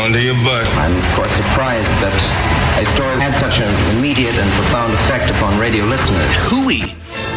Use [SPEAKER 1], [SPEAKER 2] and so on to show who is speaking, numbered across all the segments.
[SPEAKER 1] Going to your butt.
[SPEAKER 2] I'm, of course, surprised that a story had such an immediate and profound effect upon radio listeners.
[SPEAKER 3] Hooey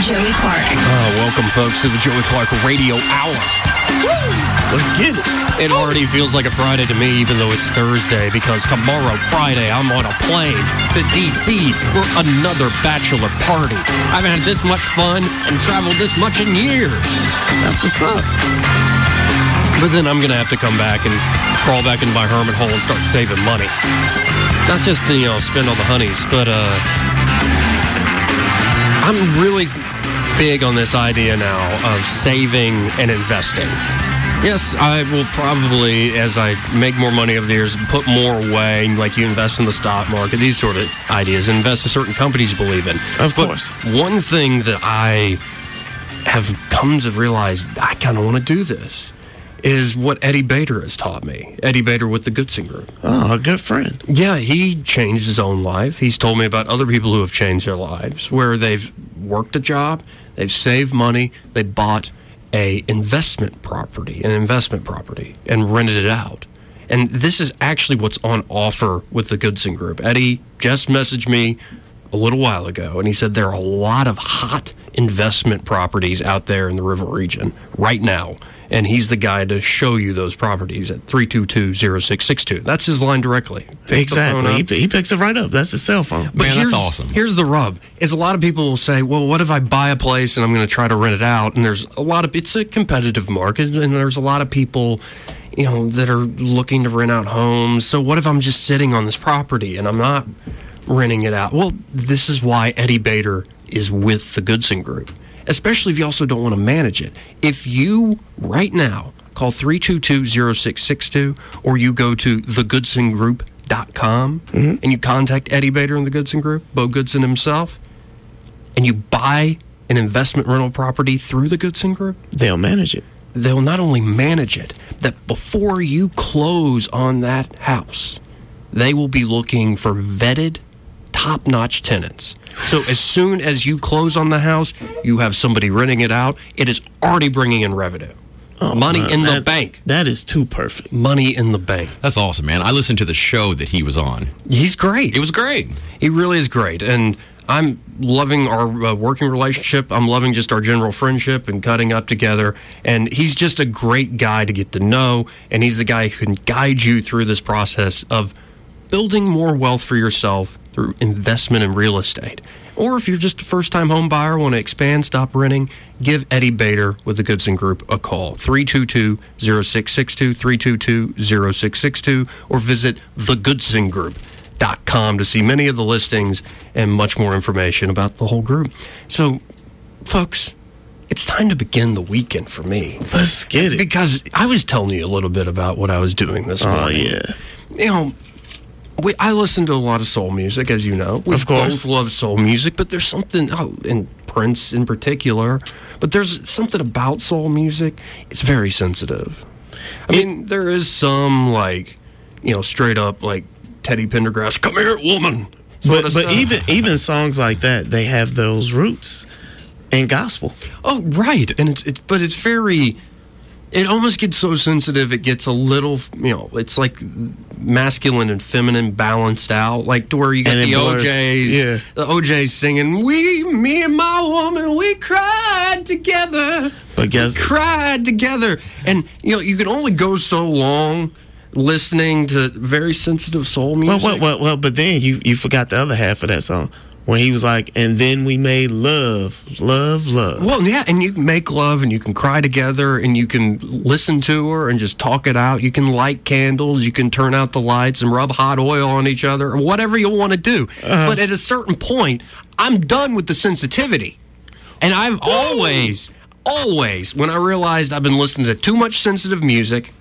[SPEAKER 4] Joey Clark.
[SPEAKER 5] Oh, welcome, folks, to the Joey Clark Radio Hour.
[SPEAKER 6] Let's get it.
[SPEAKER 5] It already feels like a Friday to me, even though it's Thursday, because tomorrow, Friday, I'm on a plane to D.C. for another bachelor party. I haven't had this much fun and traveled this much in years.
[SPEAKER 6] That's what's up.
[SPEAKER 5] But then I'm going to have to come back and crawl back into my hermit hole and start saving money. Not just to, you know, spend on the honeys, but uh, I'm really big on this idea now of saving and investing. Yes, I will probably, as I make more money over the years, put more away, like you invest in the stock market, these sort of ideas, invest in certain companies you believe in.
[SPEAKER 6] Of
[SPEAKER 5] but
[SPEAKER 6] course.
[SPEAKER 5] One thing that I have come to realize I kind of want to do this is what Eddie Bader has taught me. Eddie Bader with the Goodson Group.
[SPEAKER 6] Oh, a good friend.
[SPEAKER 5] Yeah, he changed his own life. He's told me about other people who have changed their lives, where they've worked a job, they've saved money, they bought a investment property, an investment property, and rented it out. And this is actually what's on offer with the Goodson Group. Eddie just messaged me a little while ago, and he said there are a lot of hot investment properties out there in the river region right now. And he's the guy to show you those properties at 322-0662. That's his line directly. Pick
[SPEAKER 6] Exactly. He, he picks it right up. That's his cell phone.
[SPEAKER 5] But awesome. Here's the rub: is a lot of people will say, "Well, what if I buy a place and I'm going to try to rent it out?" And there's a lot of it's a competitive market, and there's a lot of people, you know, that are looking to rent out homes. So what if I'm just sitting on this property and I'm not renting it out? Well, this is why Eddie Bader is with the Goodson Group, especially if you also don't want to manage it. If you right now call 322-0662 or you go to thegoodsongroup.com mm-hmm. and you contact Eddie Bader and the Goodson Group, Bo Goodson himself, and you buy an investment rental property through the Goodson Group,
[SPEAKER 6] They'll manage it.
[SPEAKER 5] they'll not only manage it, that before you close on that house, they will be looking for vetted, top notch tenants. So as soon as you close on the house, you have somebody renting it out, it is already bringing in revenue. Money
[SPEAKER 6] man,
[SPEAKER 5] in the
[SPEAKER 6] that-
[SPEAKER 5] bank.
[SPEAKER 6] That is too perfect.
[SPEAKER 5] Money in the bank.
[SPEAKER 7] That's awesome, man. I listened to the show that he was on.
[SPEAKER 5] He's great.
[SPEAKER 7] It was great.
[SPEAKER 5] He really is great. And I'm loving our uh, working relationship. I'm loving just our general friendship and cutting up together. And he's just a great guy to get to know. And he's the guy who can guide you through this process of building more wealth for yourself through investment in real estate. Or if you're just a first time home buyer, want to expand, stop renting, give Eddie Bader with the Goodson Group a call. 322 0662, 322 0662, or visit thegoodsongroup.com to see many of the listings and much more information about the whole group. So, folks, it's time to begin the weekend for me.
[SPEAKER 6] Let's get it.
[SPEAKER 5] Because I was telling you a little bit about what I was doing this morning.
[SPEAKER 6] Oh,
[SPEAKER 5] morning.
[SPEAKER 6] yeah.
[SPEAKER 5] You know, we, I listen to a lot of soul music, as you know. We
[SPEAKER 6] Of course.
[SPEAKER 5] both love soul music, but there's something, oh, and Prince in particular, but there's something about soul music. It's very sensitive. I mean, there is some, like, you know, straight up, like, Teddy Pendergrass, come here, woman.
[SPEAKER 6] But but
[SPEAKER 5] stuff.
[SPEAKER 6] even even songs like that, they have those roots in gospel.
[SPEAKER 5] Oh, right. And it's it's but it's very it almost gets so sensitive it gets a little you know, it's like masculine and feminine balanced out, like to where you got
[SPEAKER 6] And
[SPEAKER 5] the. O'Jays
[SPEAKER 6] Yeah.
[SPEAKER 5] the O'Jays singing, We me and my woman, we cried together.
[SPEAKER 6] But guess
[SPEAKER 5] cried together. And you know, you can only go so long listening to very sensitive soul
[SPEAKER 6] well,
[SPEAKER 5] music.
[SPEAKER 6] well, well, well, but then you you forgot the other half of that song when he was like, and then we made love, love, love.
[SPEAKER 5] Well, yeah, and you can make love and you can cry together and you can listen to her and just talk it out. You can light candles, you can turn out the lights and rub hot oil on each other or whatever you want to do. Uh-huh. But at a certain point, I'm done with the sensitivity. And I've always, always, when I realized I've been listening to too much sensitive music,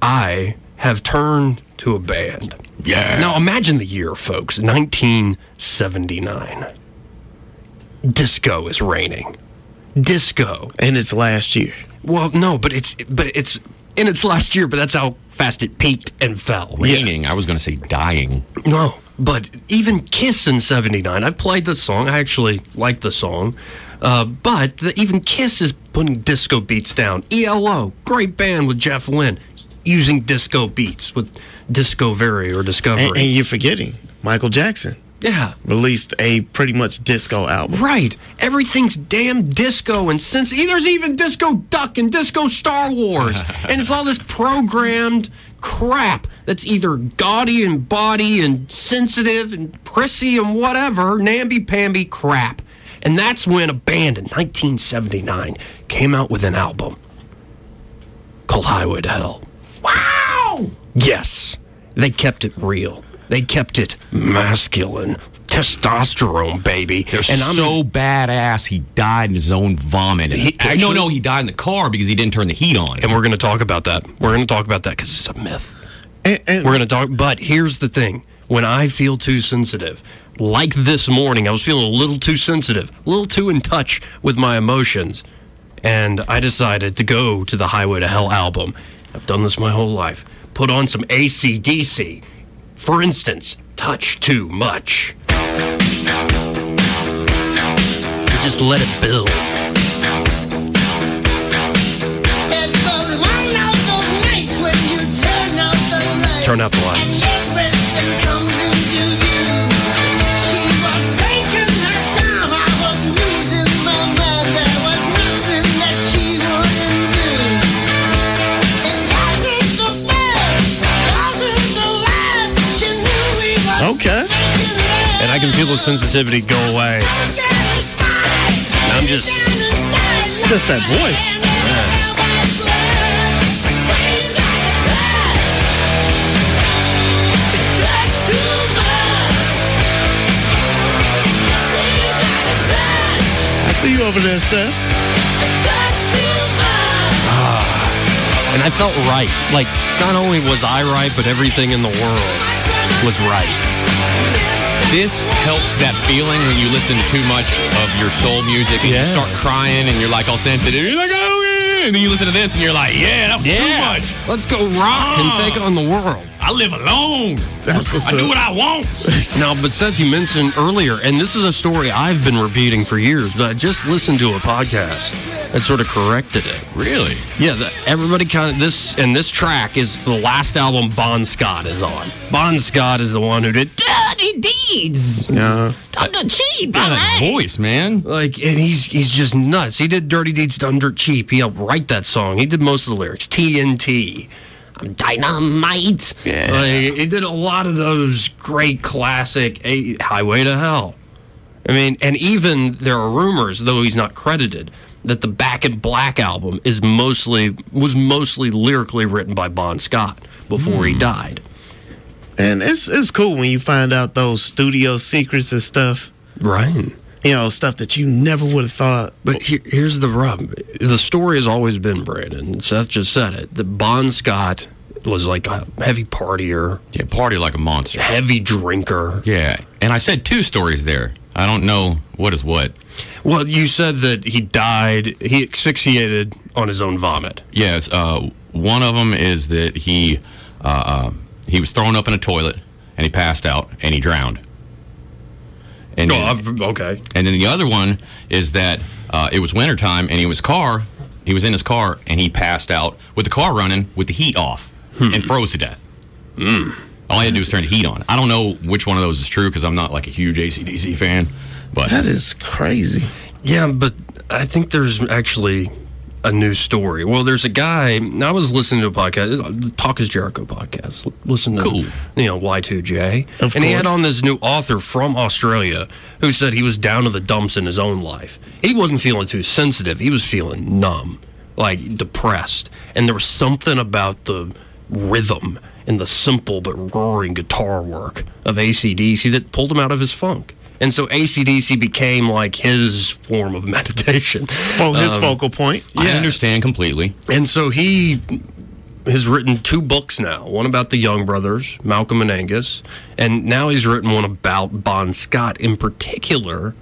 [SPEAKER 5] I have turned to a band.
[SPEAKER 7] Yeah.
[SPEAKER 5] Now imagine the year, folks 1979. Disco is reigning. Disco.
[SPEAKER 6] And it's last year.
[SPEAKER 5] Well, no, but it's but it's in its last year, but that's how fast it peaked and fell.
[SPEAKER 7] Raining. I was going to say dying.
[SPEAKER 5] No, but even Kiss in '79. I've played the song. I actually like the song, uh, but the, even Kiss is putting disco beats down. ELO, great band with Jeff Lynne, using disco beats with Discovery or Discovery.
[SPEAKER 6] And, and you're forgetting Michael Jackson
[SPEAKER 5] yeah,
[SPEAKER 6] released a pretty much disco album.
[SPEAKER 5] right. Everything's damn disco, and since there's even Disco Duck and Disco Star Wars, and it's all this programmed crap that's either gaudy and body and sensitive and prissy and whatever, namby-pamby crap. And that's when a band in 1979 came out with an album called Highway to Hell. Wow! Yes, they kept it real. They kept it masculine. Testosterone, baby.
[SPEAKER 7] They're
[SPEAKER 5] and I'm
[SPEAKER 7] so badass. He died in his own vomit. And
[SPEAKER 5] He
[SPEAKER 7] no, no, he died in the car because he didn't turn the heat on.
[SPEAKER 5] and we're going to talk about that. We're going to talk about that because it's a myth.
[SPEAKER 6] And, and
[SPEAKER 5] We're going to talk. But here's the thing: when I feel too sensitive, like this morning, I was feeling a little too sensitive, a little too in touch with my emotions, and I decided to go to the Highway to Hell album. I've done this my whole life. Put on some ACDC. For instance, Touch Too Much. Just let it build. Turn out the lights. And I can feel the sensitivity go away. I'm just.
[SPEAKER 6] Just that voice. I see you over there, Seth.
[SPEAKER 5] Ah, and I felt right. Like, not only was I right, but everything in the world was right.
[SPEAKER 7] This helps that feeling when you listen to too much of your soul music and you start crying and you're like all sensitive. You're like, oh, yeah. and then you listen to this and you're like, yeah, that was too much.
[SPEAKER 5] Let's go rock and ah. take on the world.
[SPEAKER 7] I live alone.
[SPEAKER 6] That's
[SPEAKER 7] I do what I want.
[SPEAKER 5] Now, but Seth, you mentioned earlier, and this is a story I've been repeating for years, but I just listened to a podcast that sort of corrected it.
[SPEAKER 7] Really?
[SPEAKER 5] Yeah, the, everybody kind of this and this track is the last album Bon Scott is on. Bon Scott is the one who did Dirty Deeds.
[SPEAKER 6] Yeah.
[SPEAKER 5] Done the cheap.
[SPEAKER 7] Yeah, that voice, man.
[SPEAKER 5] Like, and he's he's just nuts. He did Dirty Deeds Done Dirt Cheap. He helped write that song. He did most of the lyrics. TNT. I'm dynamite.
[SPEAKER 7] Yeah.
[SPEAKER 5] Like, he did a lot of those great classic eh, Highway to Hell. I mean, and even there are rumors, though he's not credited, that the Back in Black album is mostly was mostly lyrically written by Bon Scott before he died.
[SPEAKER 6] And it's it's cool when you find out those studio secrets and stuff.
[SPEAKER 5] Right.
[SPEAKER 6] You know, stuff that you never would have thought.
[SPEAKER 5] But here, here's the rub. The story has always been, Brandon. Seth just said it. That Bon Scott was like a heavy partier,
[SPEAKER 7] Yeah, party like a monster.
[SPEAKER 5] heavy drinker.
[SPEAKER 7] Yeah. And I said two stories there. I don't know what is what.
[SPEAKER 5] Well, you said that he died, he asphyxiated on his own vomit.
[SPEAKER 7] Yes. Uh, one of them is that he uh, uh, he was thrown up in a toilet and he passed out and he drowned. And
[SPEAKER 5] Oh,
[SPEAKER 7] then,
[SPEAKER 5] okay.
[SPEAKER 7] and then the other one is that uh, it was wintertime and he was car. He was in his car and he passed out with the car running with the heat off and froze to death. All he had to do was turn the heat on. I don't know which one of those is true because I'm not like a huge ACDC fan, but
[SPEAKER 6] That is crazy.
[SPEAKER 5] Yeah, but I think there's actually a new story. Well, there's a guy. I was listening to a podcast, the Talk is Jericho podcast. Listen to
[SPEAKER 7] Cool.
[SPEAKER 5] you know Y2J,
[SPEAKER 6] Of
[SPEAKER 5] and he had on this new author from Australia who said he was down to the dumps in his own life. He wasn't feeling too sensitive. He was feeling numb, like depressed, and there was something about the rhythm and the simple but roaring guitar work of ACDC that pulled him out of his funk. And so ACDC became like his form of meditation.
[SPEAKER 6] Well, his
[SPEAKER 5] Um,
[SPEAKER 6] focal point.
[SPEAKER 5] Yeah.
[SPEAKER 7] I understand completely.
[SPEAKER 5] And so he has written two books now. One about the Young brothers, Malcolm and Angus, and now he's written one about Bon Scott, in particular,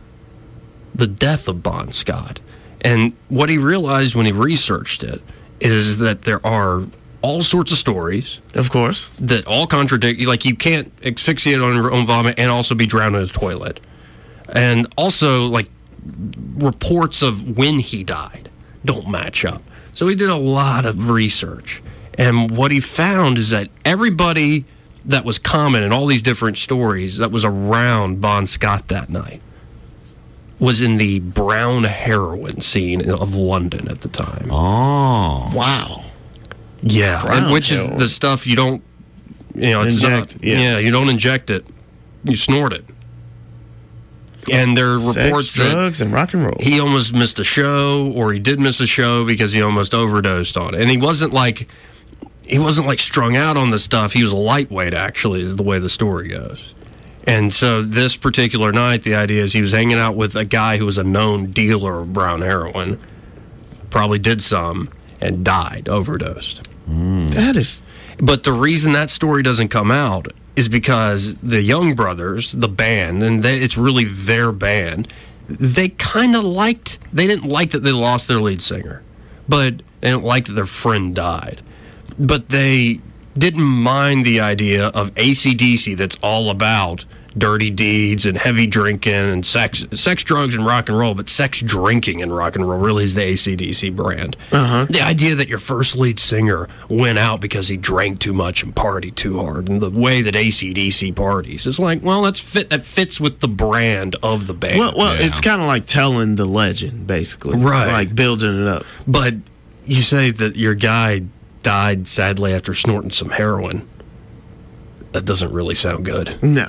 [SPEAKER 5] the death of Bon Scott. And what he realized when he researched it is that there are all sorts of stories
[SPEAKER 6] Of course.
[SPEAKER 5] that all contradict. Like you can't asphyxiate on your own vomit and also be drowned in a toilet, and also like reports of when he died don't match up. So he did a lot of research, and what he found is that everybody that was common in all these different stories that was around Bon Scott that night was in the brown heroin scene of London at the time.
[SPEAKER 7] Oh.
[SPEAKER 6] Wow.
[SPEAKER 5] Yeah, and which is the stuff you don't, you know, it's
[SPEAKER 6] Inject,
[SPEAKER 5] not.
[SPEAKER 6] yeah.
[SPEAKER 5] Yeah. you don't inject it, you snort it. And there are
[SPEAKER 6] Sex,
[SPEAKER 5] reports that
[SPEAKER 6] drugs, and rock and roll.
[SPEAKER 5] he almost missed a show, or he did miss a show because he almost overdosed on it. And he wasn't like he wasn't like strung out on the stuff. He was a lightweight, actually, is the way the story goes. And so this particular night, the idea is he was hanging out with a guy who was a known dealer of brown heroin. Probably did some and died, overdosed.
[SPEAKER 6] That is
[SPEAKER 5] But the reason that story doesn't come out is because the Young Brothers, the band, and they, it's really their band, they kind of liked, they didn't like that they lost their lead singer, but they didn't like that their friend died. But they didn't mind the idea of ACDC that's all about dirty deeds and heavy drinking and sex, sex, drugs, and rock and roll, but sex, drinking, and rock and roll really is the ACDC brand. Uh-huh. The idea that your first lead singer went out because he drank too much and partied too hard, and the way that ACDC parties is like, well, that's fit. That fits with the brand of the band.
[SPEAKER 6] well. Well,
[SPEAKER 7] Yeah.
[SPEAKER 6] it's kind of like telling the legend, basically.
[SPEAKER 5] Right.
[SPEAKER 6] Like building it up.
[SPEAKER 5] But you say that your guy died sadly after snorting some heroin. That doesn't really sound good.
[SPEAKER 6] No.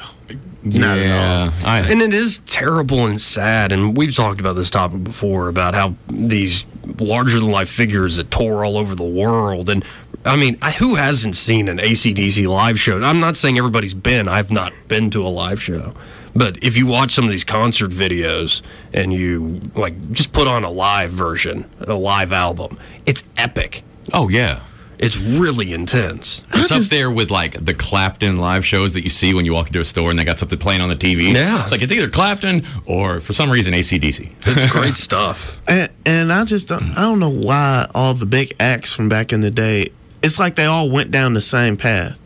[SPEAKER 6] Not at all.
[SPEAKER 7] yeah. I,
[SPEAKER 5] And it is terrible and sad. And we've talked about this topic before about how these larger than life figures that tour all over the world. And I mean, I- who hasn't seen an ACDC live show? I'm not saying everybody's been, I've not been to a live show. But if you watch some of these concert videos and you like just put on a live version, a live album, it's epic.
[SPEAKER 7] oh yeah.
[SPEAKER 5] It's really intense.
[SPEAKER 7] It's
[SPEAKER 6] just-
[SPEAKER 7] up there with like the Clapton live shows that you see when you walk into a store and they got something playing on the TV.
[SPEAKER 5] Yeah.
[SPEAKER 7] It's like it's either Clapton or for some reason ACDC.
[SPEAKER 5] It's great stuff.
[SPEAKER 6] And, and I just don't, I don't know why all the big acts from back in the day, it's like they all went down the same path.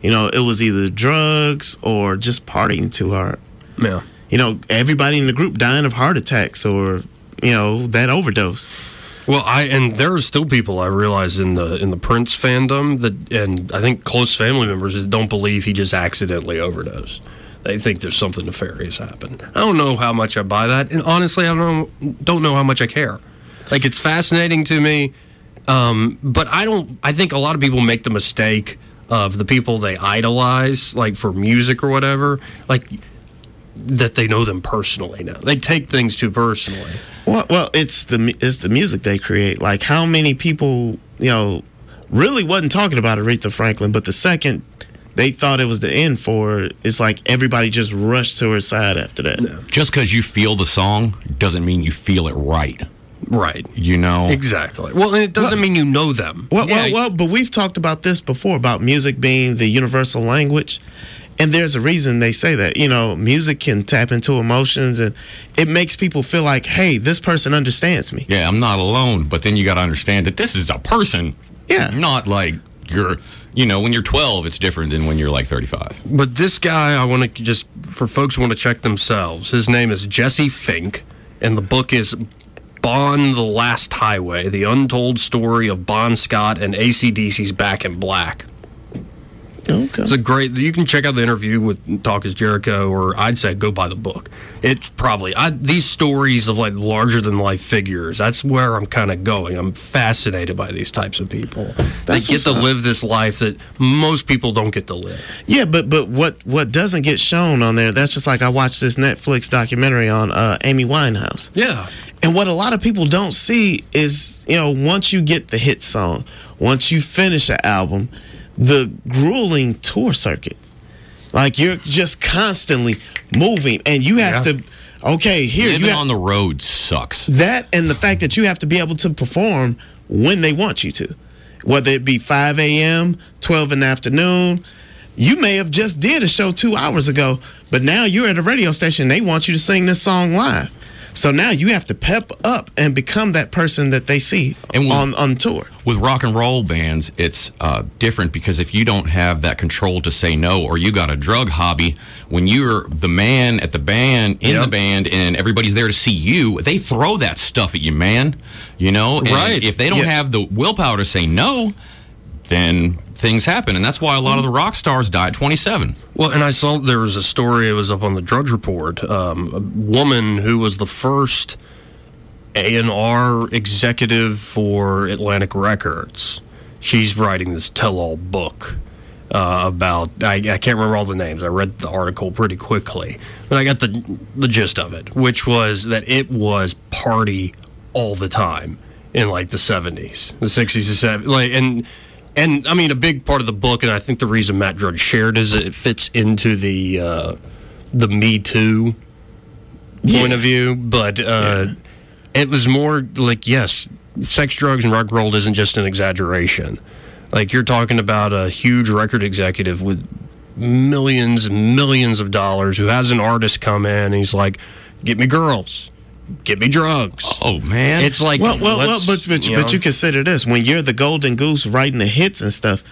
[SPEAKER 6] You know, it was either drugs or just partying too hard.
[SPEAKER 5] Yeah.
[SPEAKER 6] You know, everybody in the group dying of heart attacks or, you know, that overdose.
[SPEAKER 5] Well, I and there are still people I realize in the in the Prince fandom that, and I think close family members that don't believe he just accidentally overdosed. They think there's something nefarious happened. I don't know how much I buy that, and honestly, I don't know, don't know how much I care. Like it's fascinating to me, um, but I don't. I think a lot of people make the mistake of the people they idolize, like for music or whatever, like that they know them personally. Now they take things too personally.
[SPEAKER 6] Well, well, it's the it's the music they create. Like how many people, you know, really wasn't talking about Aretha Franklin, but the second they thought it was the end for her, it's like everybody just rushed to her side after that.
[SPEAKER 7] Just because you feel the song doesn't mean you feel it right.
[SPEAKER 5] Right.
[SPEAKER 7] You know?
[SPEAKER 5] Exactly. Well, and it doesn't mean you know them.
[SPEAKER 6] Well,
[SPEAKER 7] Yeah.
[SPEAKER 6] well, well, but we've talked about this before about music being the universal language. And there's a reason they say that. You know, music can tap into emotions and it makes people feel like, hey, this person understands me.
[SPEAKER 7] Yeah, I'm not alone. But then you got to understand that this is a person.
[SPEAKER 6] Yeah.
[SPEAKER 7] Not like you're, you know, when you're 12, it's different than when you're like 35.
[SPEAKER 5] But this guy, I want to just for folks who want to check themselves. His name is Jesse Fink, and the book is Bon The Last Highway: The Untold Story of Bon Scott and ACDC's Back in Black.
[SPEAKER 6] Okay.
[SPEAKER 5] It's a great. You can check out the interview with Talk is Jericho, or I'd say go buy the book. It's probably I, these stories of like larger than life figures. That's where I'm kind of going. I'm fascinated by these types of people.
[SPEAKER 6] That's
[SPEAKER 5] they get to
[SPEAKER 6] up.
[SPEAKER 5] live this life that most people don't get to live.
[SPEAKER 6] Yeah, but but what what doesn't get shown on there? That's just like I watched this Netflix documentary on uh, Amy Winehouse,
[SPEAKER 5] Yeah.
[SPEAKER 6] and what a lot of people don't see is you know once you get the hit song, once you finish an album, the grueling tour circuit, like you're just constantly moving, and you have
[SPEAKER 5] Yeah.
[SPEAKER 6] to. Okay, here
[SPEAKER 7] Living
[SPEAKER 6] you have
[SPEAKER 7] on the road sucks.
[SPEAKER 6] that, and the fact that you have to be able to perform when they want you to. whether it be 5 a.m., 12 in the afternoon. You may have just did a show two hours ago, but now you're at a radio station. They want you to sing this song live. So now you have to pep up and become that person that they see
[SPEAKER 7] And we-
[SPEAKER 6] on, on tour.
[SPEAKER 7] with rock and roll bands, it's uh, different because if you don't have that control to say no, or you got a drug hobby, when you're the man at the band, in the band, and everybody's there to see you, they throw that stuff at you, man. You know, And
[SPEAKER 5] Right.
[SPEAKER 7] If they don't
[SPEAKER 6] Yeah.
[SPEAKER 7] have the willpower to say no, then things happen, and that's why a lot of the rock stars die at 27.
[SPEAKER 5] Well, and I saw there was a story. It was up on the Drudge Report. Um, a woman who was the first A and R executive for Atlantic Records. She's writing this tell-all book uh, about. I, I can't remember all the names. I read the article pretty quickly, but I got the the gist of it, which was that it was party all the time in like the seventies, the sixties, the seventies, like and. And I mean, a big part of the book, and I think the reason Matt Drudge shared is it fits into the uh, the Me Too point of view. But uh, it was more like, yes, sex, drugs, and rock and roll isn't just an exaggeration. Like you're talking about a huge record executive with millions and millions of dollars who has an artist come in. And he's like, "Get me girls, get me drugs."
[SPEAKER 7] Oh man,
[SPEAKER 5] It's like,
[SPEAKER 6] Well, well, well but but,
[SPEAKER 5] you
[SPEAKER 6] but you consider this when you're the golden goose writing the hits and stuff.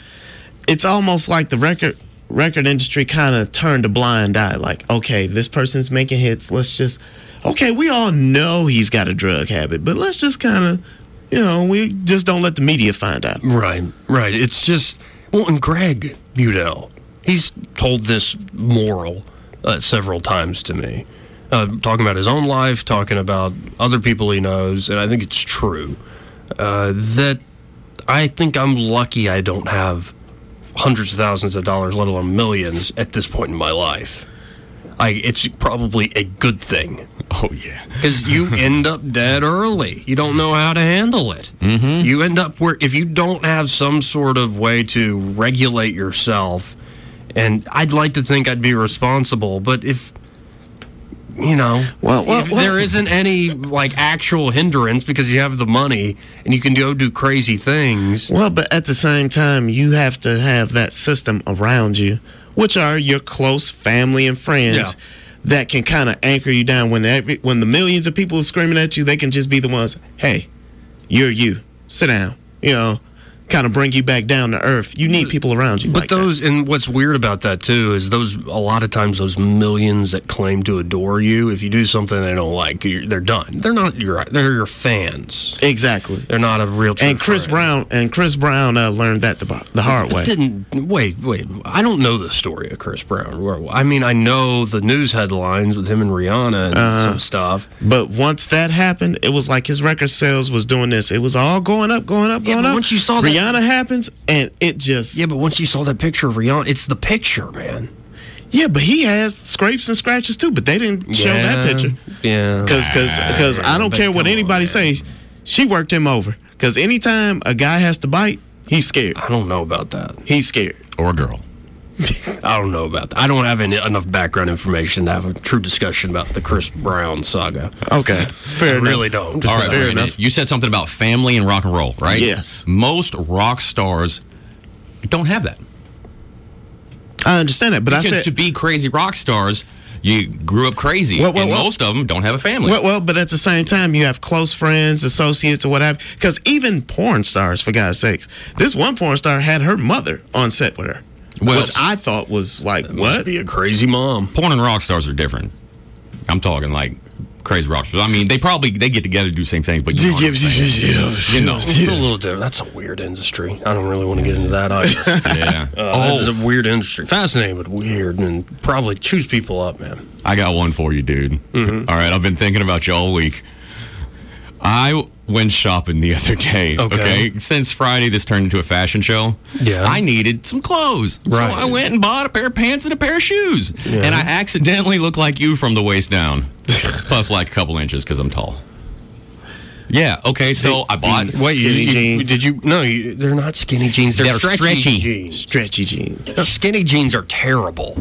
[SPEAKER 6] It's almost like the record record industry kind of turned a blind eye. Like, okay, this person's making hits. Let's just, okay, we all know he's got a drug habit, but let's just kind of, you know, we just don't let the media find out.
[SPEAKER 5] Right, right. It's just well, and Greg Budell, he's told this moral uh, several times to me, uh, talking about his own life, talking about other people he knows, and I think it's true uh, that I think I'm lucky I don't have hundreds of thousands of dollars, let alone millions, at this point in my life. I, it's probably a good thing
[SPEAKER 7] oh yeah.
[SPEAKER 5] because you end up dead early. You don't know how to handle it. Mm-hmm. You end up where if you don't have some sort of way to regulate yourself, and I'd like to think I'd be responsible, but if you know,
[SPEAKER 6] Well, well, well-
[SPEAKER 5] there isn't any like actual hindrance because you have the money and you can go do crazy things.
[SPEAKER 6] Well, but at the same time, you have to have that system around you, which are your close family and friends.
[SPEAKER 5] Yeah.
[SPEAKER 6] That can kind of anchor you down when every, when the millions of people are screaming at you. They can just be the ones. Hey, you're you. Sit down. You know, kind of bring you back down to earth. You need people around you.
[SPEAKER 5] But
[SPEAKER 6] like that.
[SPEAKER 5] those, and what's weird about that too is those. A lot of times, those millions that claim to adore you, if you do something they don't like, you're, they're done. They're not your. They're your fans.
[SPEAKER 6] exactly.
[SPEAKER 5] They're not a real.
[SPEAKER 6] And Chris
[SPEAKER 5] friend.
[SPEAKER 6] Brown and Chris Brown uh, learned that the, the hard way.
[SPEAKER 5] didn't wait. Wait, I don't know the story of Chris Brown. I mean, I know the news headlines with him and Rihanna and
[SPEAKER 6] Uh-huh.
[SPEAKER 5] some stuff.
[SPEAKER 6] But once that happened, it was like his record sales was doing this. It was all going up, going up,
[SPEAKER 5] Yeah,
[SPEAKER 6] going up.
[SPEAKER 5] once you saw that-
[SPEAKER 6] Rihanna happens, and it just
[SPEAKER 5] Yeah, but once you saw that picture of Rihanna, it's the picture, man.
[SPEAKER 6] Yeah, but he has scrapes and scratches too. But they didn't show that picture
[SPEAKER 5] Yeah,
[SPEAKER 6] because because I don't care what anybody says. She worked him over because anytime a guy has to bite, he's scared.
[SPEAKER 5] I don't know about that.
[SPEAKER 6] He's scared.
[SPEAKER 7] Or a girl.
[SPEAKER 5] I don't know about that. I don't have any, enough background information to have a true discussion about the Chris Brown saga.
[SPEAKER 6] Okay, fair
[SPEAKER 5] I
[SPEAKER 6] enough.
[SPEAKER 5] really don't.
[SPEAKER 7] All right,
[SPEAKER 6] Fair
[SPEAKER 7] wait a minute.
[SPEAKER 6] enough.
[SPEAKER 7] You said something about family and rock and roll, right?
[SPEAKER 6] Yes.
[SPEAKER 7] Most rock stars don't have that.
[SPEAKER 6] I understand that, but I
[SPEAKER 7] Because
[SPEAKER 6] said
[SPEAKER 7] to be crazy rock stars, you grew up crazy,
[SPEAKER 6] Well, well,
[SPEAKER 7] and
[SPEAKER 6] well-
[SPEAKER 7] most of them don't have a family.
[SPEAKER 6] Well, well, but at the same time, you have close friends, associates, or whatever. Because even porn stars, for God's sakes, this one porn star had her mother on set with her,
[SPEAKER 7] Well,
[SPEAKER 6] which I thought was like,
[SPEAKER 5] Must
[SPEAKER 6] what?
[SPEAKER 5] be a crazy mom.
[SPEAKER 7] Porn and rock stars are different. I'm talking like crazy rock stars. I mean, they probably they get together to do the same thing, but you know, what I'm saying. You know.
[SPEAKER 5] It's a little different. That's a weird industry. I don't really want to get into that either.
[SPEAKER 7] yeah.
[SPEAKER 5] Uh, This is
[SPEAKER 7] oh,
[SPEAKER 5] a weird industry. Fascinating, but weird, and probably chews people up, man.
[SPEAKER 7] I got one for you, dude.
[SPEAKER 6] Mm-hmm.
[SPEAKER 7] All right, I've been thinking about you all week. I went shopping the other day.
[SPEAKER 5] Okay.
[SPEAKER 7] Okay. Since Friday, this turned into a fashion show.
[SPEAKER 5] Yeah.
[SPEAKER 7] I needed some clothes.
[SPEAKER 5] Right.
[SPEAKER 7] So I went and bought a pair of pants and a pair of shoes.
[SPEAKER 5] Yeah.
[SPEAKER 7] And I accidentally look like you from the waist down, plus like a couple inches because I'm tall. Yeah. Okay. So I bought.
[SPEAKER 5] Wait, you,
[SPEAKER 6] Skinny
[SPEAKER 5] you-
[SPEAKER 6] jeans.
[SPEAKER 5] did you? No, you, they're not skinny jeans. They're,
[SPEAKER 7] They're
[SPEAKER 5] stretchy,
[SPEAKER 7] stretchy.
[SPEAKER 5] jeans.
[SPEAKER 6] Stretchy jeans,
[SPEAKER 5] The skinny jeans are terrible.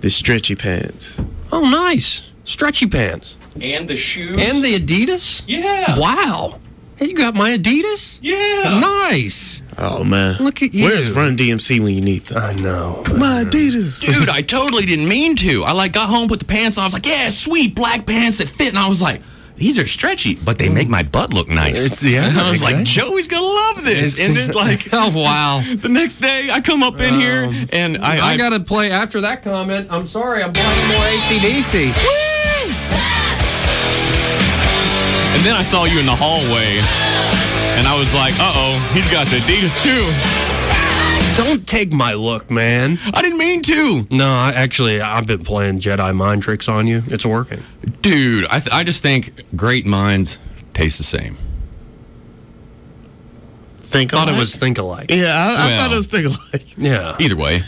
[SPEAKER 6] the stretchy pants.
[SPEAKER 5] Oh, nice. Stretchy pants.
[SPEAKER 7] And the shoes.
[SPEAKER 5] And the Adidas?
[SPEAKER 7] yeah.
[SPEAKER 5] Wow. Hey, you got my Adidas?
[SPEAKER 7] Yeah.
[SPEAKER 5] Nice.
[SPEAKER 6] Oh man,
[SPEAKER 5] Look at you.
[SPEAKER 6] Where's Run DMC when you need them?
[SPEAKER 5] I know.
[SPEAKER 6] My Adidas.
[SPEAKER 7] Dude, I totally didn't mean to. I like got home, put the pants on. I was like, yeah, sweet black pants that fit. And I was like, these are stretchy, but they make my butt look nice.
[SPEAKER 5] It's- yeah,
[SPEAKER 7] And I was like. Joey's gonna love this.
[SPEAKER 5] It's-
[SPEAKER 7] and then like,
[SPEAKER 5] oh wow.
[SPEAKER 7] the next day I come up in here um, and I,
[SPEAKER 5] I,
[SPEAKER 7] I,
[SPEAKER 5] got to play after that comment. I'm sorry, I'm playing more ACDC.
[SPEAKER 7] And then I saw you in the hallway, and I was like, uh oh, he's got the Adidas too.
[SPEAKER 5] Don't take my look, man.
[SPEAKER 7] I didn't mean to,
[SPEAKER 5] No, I, actually, I've been playing Jedi mind tricks on you. It's working.
[SPEAKER 7] dude. I th- I just think great minds taste the same.
[SPEAKER 6] Think I
[SPEAKER 5] Thought it was think alike.
[SPEAKER 6] Yeah, I, I
[SPEAKER 7] Well.
[SPEAKER 6] thought it was think alike.
[SPEAKER 5] Yeah.
[SPEAKER 7] Either way,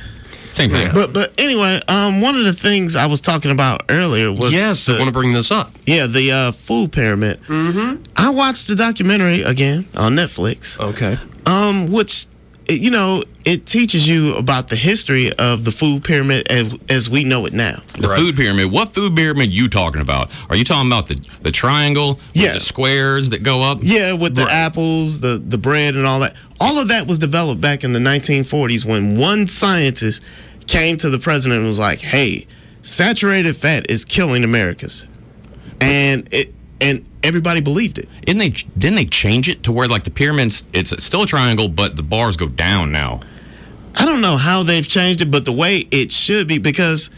[SPEAKER 7] same thing.
[SPEAKER 6] But but anyway, um, one of the things I was talking about earlier was
[SPEAKER 5] Yes,
[SPEAKER 6] the,
[SPEAKER 5] I want to bring this up.
[SPEAKER 6] yeah the uh, food pyramid. Mm-hmm. I watched the documentary again on Netflix.
[SPEAKER 5] Okay.
[SPEAKER 6] um, which it- you know it teaches you about the history of the food pyramid as, as we know it now.
[SPEAKER 7] The food pyramid. What food pyramid you talking about? Are you talking about the the triangle? with
[SPEAKER 6] Yeah.
[SPEAKER 7] The squares that go up.
[SPEAKER 6] Yeah, with the apples, the the bread, and all that. All of that was developed back in the 1940s when one scientist came to the president and was like, "Hey, saturated fat is killing Americans," and it and everybody believed it.
[SPEAKER 7] Didn't they? Didn't they change it to where like the pyramids? It's still a triangle, but the bars go down now.
[SPEAKER 6] I don't know how they've changed it, but the way it should be because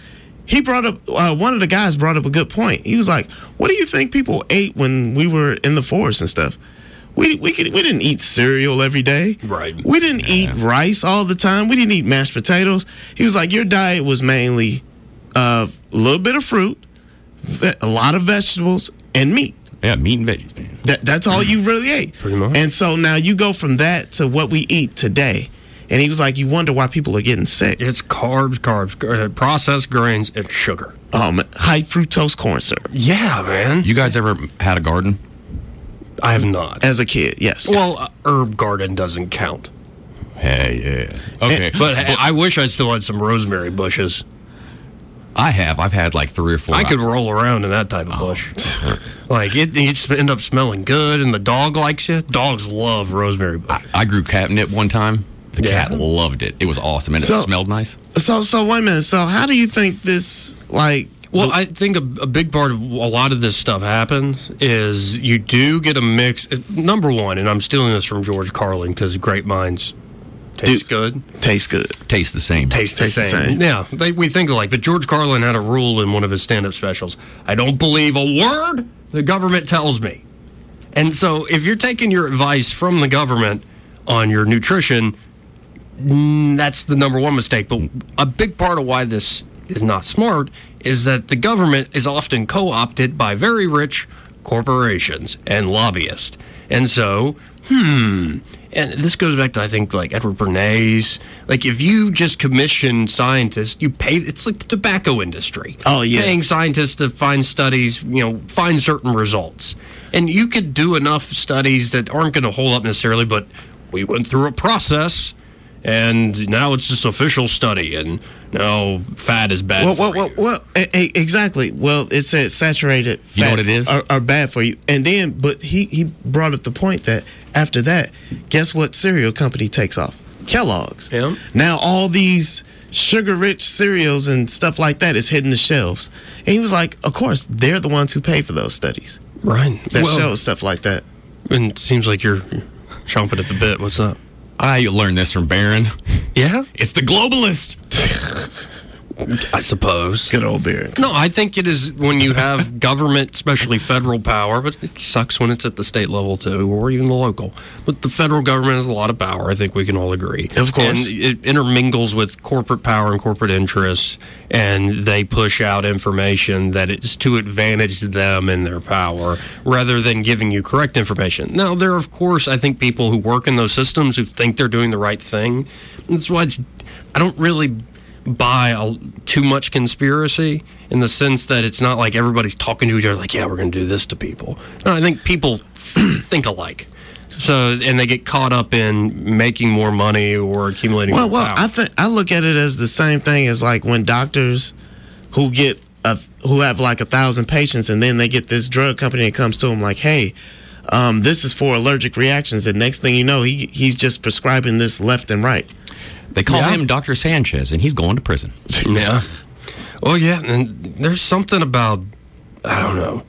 [SPEAKER 6] he brought up uh, one of the guys brought up a good point. He was like, "What do you think people ate when we were in the forest and stuff? We we could, we didn't eat cereal every day,
[SPEAKER 5] Right.
[SPEAKER 6] We didn't eat rice all the time. We didn't eat mashed potatoes." He was like, "Your diet was mainly uh, a little bit of fruit, a lot of vegetables, and meat."
[SPEAKER 7] Yeah, meat and veggies, man.
[SPEAKER 6] That, that's all you really ate.
[SPEAKER 5] Pretty much.
[SPEAKER 6] And so now you go from that to what we eat today. And he was like, you wonder why people are getting sick.
[SPEAKER 5] It's carbs, carbs, uh, processed grains, and sugar.
[SPEAKER 6] Um, high fructose corn syrup.
[SPEAKER 5] Yeah, man.
[SPEAKER 7] You guys ever had a garden?
[SPEAKER 5] I have not.
[SPEAKER 6] As a kid, yes.
[SPEAKER 5] Well, uh, herb garden doesn't count.
[SPEAKER 7] Hey, yeah. Okay,
[SPEAKER 5] But I I wish I still had some rosemary bushes.
[SPEAKER 7] I have. I've had like three or four.
[SPEAKER 5] I could roll around in that type of bush. like it, you just end up smelling good, and the dog likes you. Dogs love rosemary bush.
[SPEAKER 7] I grew catnip one time. The
[SPEAKER 5] Yeah.
[SPEAKER 7] cat loved it. It was awesome, and
[SPEAKER 6] So-
[SPEAKER 7] it smelled nice.
[SPEAKER 6] so, so wait a minute. So how do you think this, like,
[SPEAKER 5] Well, I think a, a big part of a lot of this stuff happens is you do get a mix. uh, Number one, and I'm stealing this from George Carlin because great minds taste good,
[SPEAKER 6] tastes good?
[SPEAKER 7] Tastes the same.
[SPEAKER 5] taste the
[SPEAKER 6] Taste the
[SPEAKER 5] same.
[SPEAKER 6] same.
[SPEAKER 5] Yeah, they, we think alike. But George Carlin had a rule in one of his stand-up specials: I don't believe a word the government tells me. And so, if you're taking your advice from the government on your nutrition, mm, that's the number one mistake. But a big part of why this is not smart is that the government is often co opted by very rich corporations and lobbyists. And so, hmm. And this goes back to, I think, like Edward Bernays. Like, if you just commission scientists, you pay, it's like the tobacco industry.
[SPEAKER 6] Oh, yeah.
[SPEAKER 5] Paying scientists to find studies, you know, find certain results. And you could do enough studies that aren't going to hold up necessarily, but we went through a process and now it's this official study and now fat is bad
[SPEAKER 6] Well,
[SPEAKER 5] for
[SPEAKER 6] well, well,
[SPEAKER 5] you.
[SPEAKER 6] well, exactly. Well, it said saturated fats
[SPEAKER 7] You know what it is?
[SPEAKER 6] Are, are bad for you. And then, but he, he brought up the point that after that, guess what cereal company takes off? Kellogg's.
[SPEAKER 5] Yeah.
[SPEAKER 6] Now all these sugar-rich cereals and stuff like that is hitting the shelves. And he was like, of course, they're the ones who pay for those studies
[SPEAKER 5] Right.
[SPEAKER 6] that
[SPEAKER 5] Well,
[SPEAKER 6] show stuff like that.
[SPEAKER 5] And it seems like you're chomping at the bit. What's up?
[SPEAKER 7] I learned this from Barron.
[SPEAKER 5] Yeah,
[SPEAKER 7] It's the globalist.
[SPEAKER 5] I suppose.
[SPEAKER 6] Good old beer.
[SPEAKER 5] No, I think it is when you have government, especially federal power, but it sucks when it's at the state level too, or even the local. But the federal government has a lot of power. I think we can all agree.
[SPEAKER 6] Of course.
[SPEAKER 5] and it intermingles with corporate power and corporate interests, and they push out information that is to advantage them and their power, rather than giving you correct information. Now, there are of course, I think people who work in those systems who think they're doing the right thing. That's why it's, I don't really buy a, too much conspiracy in the sense that it's not like everybody's talking to each other like, yeah, we're going to do this to people. No, I think people think alike. So, and they get caught up in making more money or accumulating
[SPEAKER 6] Well,
[SPEAKER 5] more
[SPEAKER 6] well,
[SPEAKER 5] power.
[SPEAKER 6] I think I look at it as the same thing as like when doctors who get a, who have like a thousand patients and then they get this drug company that comes to them like, hey, um, this is for allergic reactions. And next thing you know, he he's just prescribing this left and right.
[SPEAKER 7] They call
[SPEAKER 5] Yeah.
[SPEAKER 7] him Dr. Sanchez, and he's going to prison.
[SPEAKER 5] Yeah. Well, yeah, and there's something about I don't know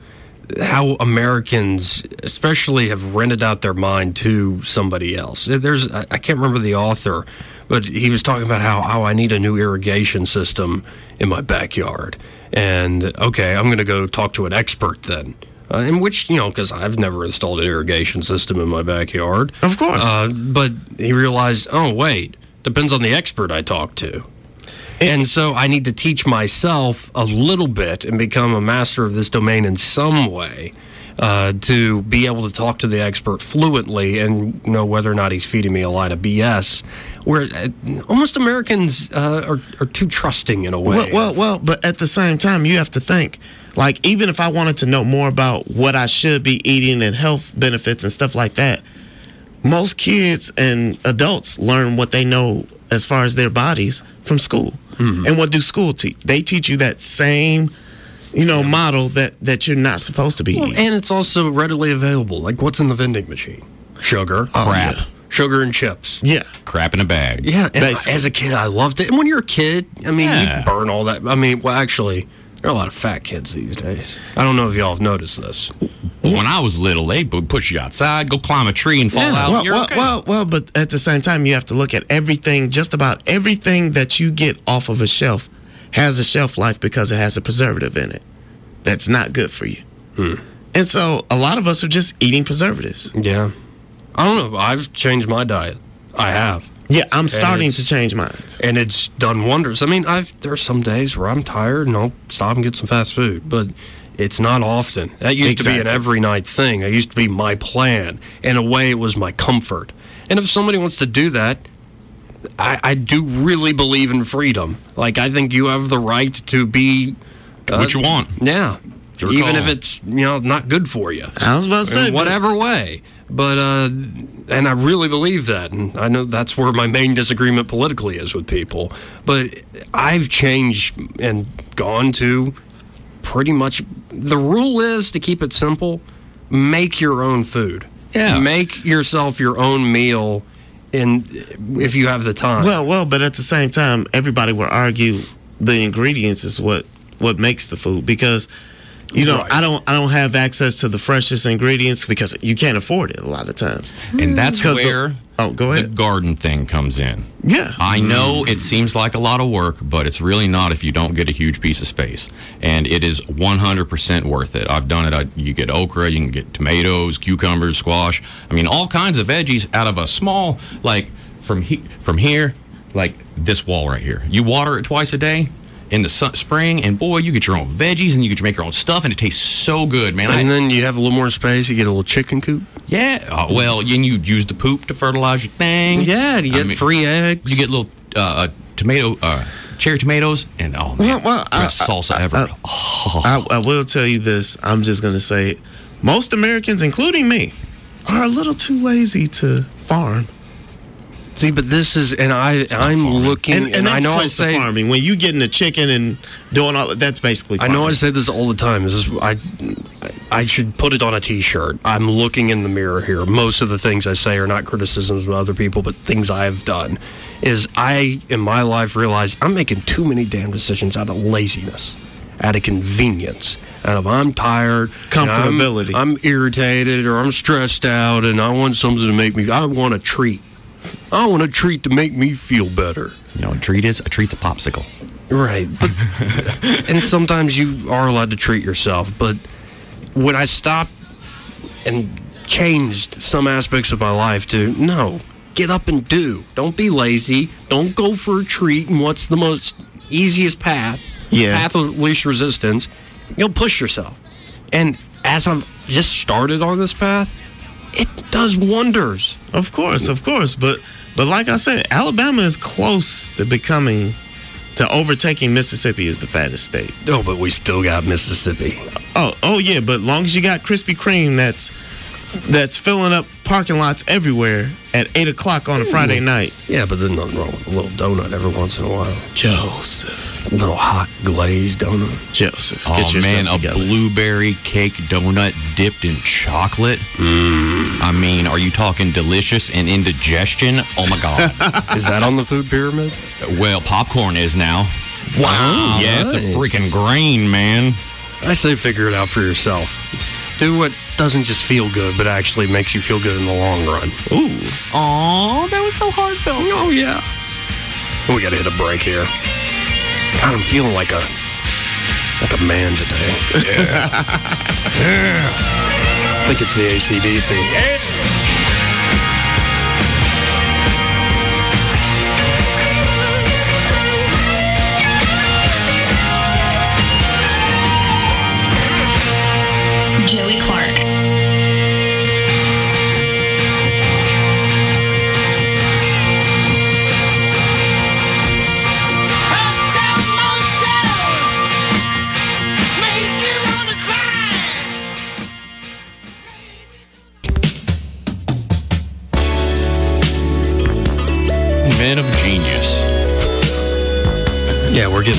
[SPEAKER 5] how Americans, especially, have rented out their mind to somebody else. There's I can't remember the author, but he was talking about how how I need a new irrigation system in my backyard, and okay, I'm going to go talk to an expert then. Uh, in which you know, because I've never installed an irrigation system in my backyard,
[SPEAKER 6] Of course.
[SPEAKER 5] Uh, but he realized, oh wait, depends on the expert I talk to. And so I need to teach myself a little bit and become a master of this domain in some way uh, to be able to talk to the expert fluently and know whether or not he's feeding me a line of BS. Where uh, almost Americans uh, are, are too trusting in a way.
[SPEAKER 6] Well, well, well, but at the same time, you have to think. Like, even if I wanted to know more about what I should be eating and health benefits and stuff like that, most kids and adults learn what they know as far as their bodies from school. Mm-hmm. And what do school teach? They teach you that same, you know, model that that you're not supposed to be
[SPEAKER 5] Well,
[SPEAKER 6] eating.
[SPEAKER 5] and it's also readily available. Like what's in the vending machine? Sugar, oh,
[SPEAKER 7] Crap.
[SPEAKER 5] sugar and chips.
[SPEAKER 6] Yeah.
[SPEAKER 7] Crap in a bag.
[SPEAKER 5] Yeah, and
[SPEAKER 6] Basically.
[SPEAKER 5] as a kid, I loved it. And when you're a kid, I mean,
[SPEAKER 7] Yeah.
[SPEAKER 5] you burn all that. I mean, well, actually, there are a lot of fat kids these days. I don't know if y'all have noticed this.
[SPEAKER 7] When I was little, they would push you outside, go climb a tree, and fall
[SPEAKER 5] Yeah.
[SPEAKER 7] out.
[SPEAKER 6] Well,
[SPEAKER 7] You're
[SPEAKER 6] well,
[SPEAKER 7] okay.
[SPEAKER 6] well, well, but at the same time, you have to look at everything. Just about everything that you get off of a shelf has a shelf life because it has a preservative in it. That's not good for you.
[SPEAKER 5] Hmm.
[SPEAKER 6] And so, a lot of us are just eating preservatives.
[SPEAKER 5] Yeah, I don't know. I've changed my diet. I have,
[SPEAKER 6] Yeah, I'm starting to change mine.
[SPEAKER 5] and it's done wonders. I mean, I've there are some days where I'm tired and I'll stop and get some fast food, but. It's not often. That used to be an every night thing. That used to be my plan. In a way, it was my comfort. And if somebody wants to do that, I, I do really believe in freedom. Like I think you have the right to be uh,
[SPEAKER 7] what you want.
[SPEAKER 5] Yeah. Even
[SPEAKER 7] call.
[SPEAKER 5] if it's you know not good for you.
[SPEAKER 6] I was about to say,
[SPEAKER 5] in
[SPEAKER 6] but-
[SPEAKER 5] whatever way. But uh, and I really believe that, and I know that's where my main disagreement politically is with people. But I've changed and gone to pretty much the rule is to keep it simple: make your own food.
[SPEAKER 7] Yeah.
[SPEAKER 5] make yourself your own meal, and if you have the time.
[SPEAKER 6] Well, well, but at the same time, everybody will argue the ingredients is what what makes the food because you know
[SPEAKER 5] Right.
[SPEAKER 6] I don't I don't have access to the freshest ingredients because you can't afford it a lot of times.
[SPEAKER 7] And that's
[SPEAKER 6] 'Cause the-
[SPEAKER 7] where
[SPEAKER 6] oh, go ahead.
[SPEAKER 7] the garden thing comes in.
[SPEAKER 6] Yeah,
[SPEAKER 7] I know it seems like a lot of work, but it's really not if you don't get a huge piece of space. And it is 100% worth it. I've done it. I, you get okra, you can get tomatoes, cucumbers, squash. I mean, all kinds of veggies out of a small, like from he, from here, like this wall right here. You water it twice a day in the spring, and boy, you get your own veggies and you get to make your own stuff, and it tastes so good, man. I-
[SPEAKER 5] and then you have a little more space. You get a little chicken coop.
[SPEAKER 7] yeah. Oh, well, and you use the poop to fertilize your thing.
[SPEAKER 5] Yeah, you
[SPEAKER 7] I
[SPEAKER 5] get
[SPEAKER 7] mean,
[SPEAKER 5] free eggs.
[SPEAKER 7] You get little uh, tomato, uh, cherry tomatoes, and oh man,
[SPEAKER 6] Well, well, I-
[SPEAKER 7] salsa ever.
[SPEAKER 6] I, I will tell you this. I'm just gonna say, most Americans, including me, are a little too lazy to farm.
[SPEAKER 5] See, but this is, and I, I'm
[SPEAKER 7] farming.
[SPEAKER 5] looking,
[SPEAKER 6] And,
[SPEAKER 5] and,
[SPEAKER 6] and
[SPEAKER 5] I
[SPEAKER 6] that's
[SPEAKER 5] know I
[SPEAKER 6] close
[SPEAKER 5] say,
[SPEAKER 6] to farming. When you getting the chicken and doing all that, that's basically.
[SPEAKER 5] I know I say this all the time. This is I, I should put it on a T-shirt. I'm looking in the mirror here. Most of the things I say are not criticisms of other people, but things I've done. Is I in my life realize I'm making too many damn decisions out of laziness, out of convenience, out of I'm tired, and I'm-
[SPEAKER 6] Comfortability.
[SPEAKER 5] I'm, irritated or I'm stressed out, and I want something to make me. I want a treat. I want a treat to make me feel better.
[SPEAKER 7] You know, a treat is a treat's a popsicle.
[SPEAKER 5] Right. But and sometimes you are allowed to treat yourself, but when I stopped and changed some aspects of my life to no, get up and do. Don't be lazy. Don't go for a treat and what's the most easiest path,
[SPEAKER 6] Yeah.
[SPEAKER 5] path of least resistance. You'll push yourself. And as I've just started on this path, it does wonders.
[SPEAKER 6] Of course, of course, but but like I said, Alabama is close to becoming to overtaking Mississippi as the fattest state.
[SPEAKER 5] Oh, but we still got Mississippi.
[SPEAKER 6] Oh, oh yeah, but long as you got Krispy Kreme, that's that's filling up parking lots everywhere at eight o'clock on a Friday night.
[SPEAKER 5] Yeah, but there's nothing wrong with a little donut every once in a while.
[SPEAKER 6] Joseph,
[SPEAKER 5] A little hot glazed donut.
[SPEAKER 6] Joseph,
[SPEAKER 7] Oh
[SPEAKER 6] get yourself
[SPEAKER 7] man, a blueberry cake donut dipped in chocolate. Mm. I mean, are you talking delicious and indigestion? Oh my god.
[SPEAKER 5] Is that on the food pyramid?
[SPEAKER 7] well, popcorn is now.
[SPEAKER 5] Wow.
[SPEAKER 7] Yeah, it's a freaking grain, man.
[SPEAKER 5] I say figure it out for yourself. Do what doesn't just feel good, but actually makes you feel good in the long run.
[SPEAKER 6] Ooh,
[SPEAKER 7] Oh, that was so heartfelt.
[SPEAKER 5] Oh yeah. We gotta hit a break here. God, I'm feeling like a like a man today. Yeah. yeah. I think it's the ACDC.
[SPEAKER 4] Joey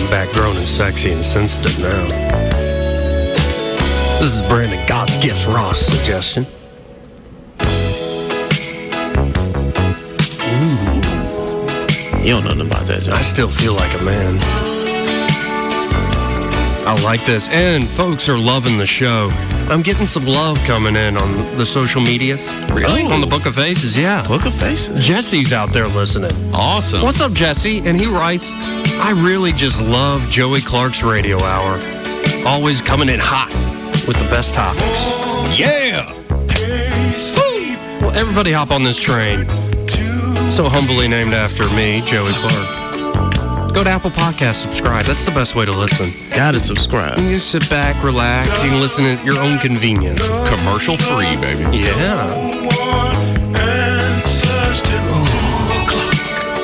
[SPEAKER 5] back grown and sexy and sensitive now. This is Brandon God's Gifts Ross suggestion. Ooh.
[SPEAKER 6] you don't know nothing about that,
[SPEAKER 5] I still feel like a man. I like this. And folks are loving the show. I'm getting some love coming in on the social medias.
[SPEAKER 7] Really?
[SPEAKER 5] On the Book of Faces, yeah.
[SPEAKER 6] Book of Faces.
[SPEAKER 5] Jesse's out there listening.
[SPEAKER 7] Awesome.
[SPEAKER 5] What's up, Jesse? And he writes, I really just love Joey Clark's radio hour. Always coming in hot with the best topics.
[SPEAKER 7] Yeah.
[SPEAKER 5] Well, everybody hop on this train. So humbly named after me, Joey Clark. Go to Apple Podcast, subscribe. That's the best way to listen.
[SPEAKER 6] Gotta subscribe.
[SPEAKER 5] You just sit back, relax, you can listen at your own convenience.
[SPEAKER 7] Commercial free, baby.
[SPEAKER 5] Yeah.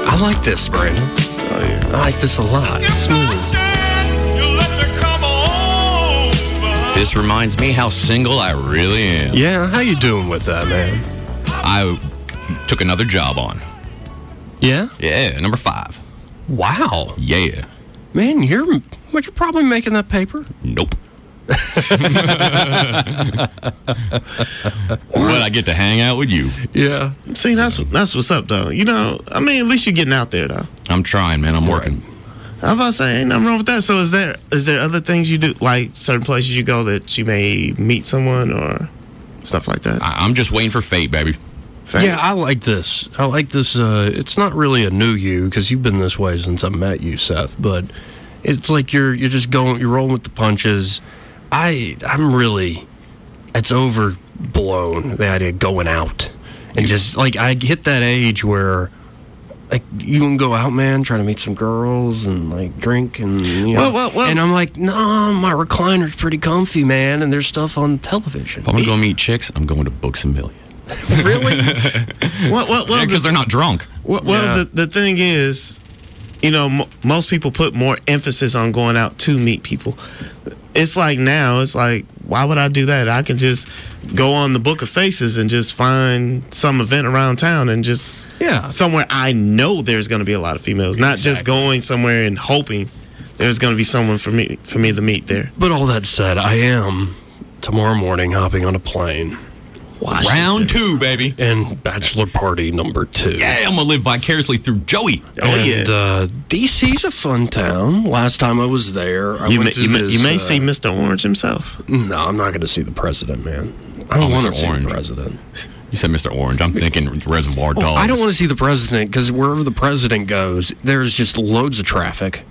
[SPEAKER 5] I like this, Brandon. Oh, I like this a lot. It's smooth.
[SPEAKER 7] This reminds me how single I really am.
[SPEAKER 5] Yeah, how you doing with that, man?
[SPEAKER 7] I took another job on.
[SPEAKER 5] Yeah?
[SPEAKER 7] Yeah, number five.
[SPEAKER 5] Wow.
[SPEAKER 7] Yeah.
[SPEAKER 5] Man, you're but you're probably making that paper.
[SPEAKER 7] Nope. but I get to hang out with you.
[SPEAKER 5] Yeah.
[SPEAKER 6] See, that's that's what's up, though. You know, I mean, at least you're getting out there, though.
[SPEAKER 7] I'm trying, man. I'm working.
[SPEAKER 6] I was about to say, ain't nothing wrong with that. So, is there is there other things you do, like certain places you go that you may meet someone or stuff like that?
[SPEAKER 7] I- I'm just waiting for fate, baby.
[SPEAKER 6] Fact.
[SPEAKER 5] Yeah, I like this. I like this. Uh, it's not really a new you because you've been this way since I met you, Seth. But it's like you're you're just going, you're rolling with the punches. I I'm really, it's overblown the idea of going out and just like I hit that age where. Like you can go out, man, try to meet some girls and like drink and you know.
[SPEAKER 6] Well, well, well-
[SPEAKER 5] and I'm like, no, my recliner's pretty comfy, man, and there's stuff on television.
[SPEAKER 7] If I'm gonna go meet chicks, I'm going to Books a Million.
[SPEAKER 5] really?
[SPEAKER 6] Well, well, well,
[SPEAKER 7] because
[SPEAKER 6] the,
[SPEAKER 7] they're not drunk.
[SPEAKER 6] well, well
[SPEAKER 5] Yeah.
[SPEAKER 6] the, the thing is, you know, m- most people put more emphasis on going out to meet people. It's like now, it's like, why would I do that? I can just go on the Book of Faces and just find some event around town and just
[SPEAKER 5] Yeah.
[SPEAKER 6] somewhere I know there's going to be a lot of females, not just going somewhere and hoping there's going to be someone for me for me to meet there.
[SPEAKER 5] But all that said, I am tomorrow morning hopping on a plane
[SPEAKER 7] Round two, baby.
[SPEAKER 5] and bachelor party number two.
[SPEAKER 7] Yeah, I'm gonna live vicariously through Joey.
[SPEAKER 6] Oh yeah.
[SPEAKER 5] Uh, DC's a fun town. Last time I was there, I
[SPEAKER 6] you may,
[SPEAKER 5] to
[SPEAKER 6] you, may,
[SPEAKER 5] this,
[SPEAKER 6] you may
[SPEAKER 5] uh,
[SPEAKER 6] see Mr. Orange himself.
[SPEAKER 5] No, I'm not going to see the president, man. I don't
[SPEAKER 7] Oh,
[SPEAKER 5] want
[SPEAKER 7] Mr.
[SPEAKER 5] to see
[SPEAKER 7] Orange.
[SPEAKER 5] the president.
[SPEAKER 7] You said Mr. Orange. I'm thinking Reservoir Dogs.
[SPEAKER 5] Well, I don't want to see the president because wherever the president goes, there's just loads of traffic.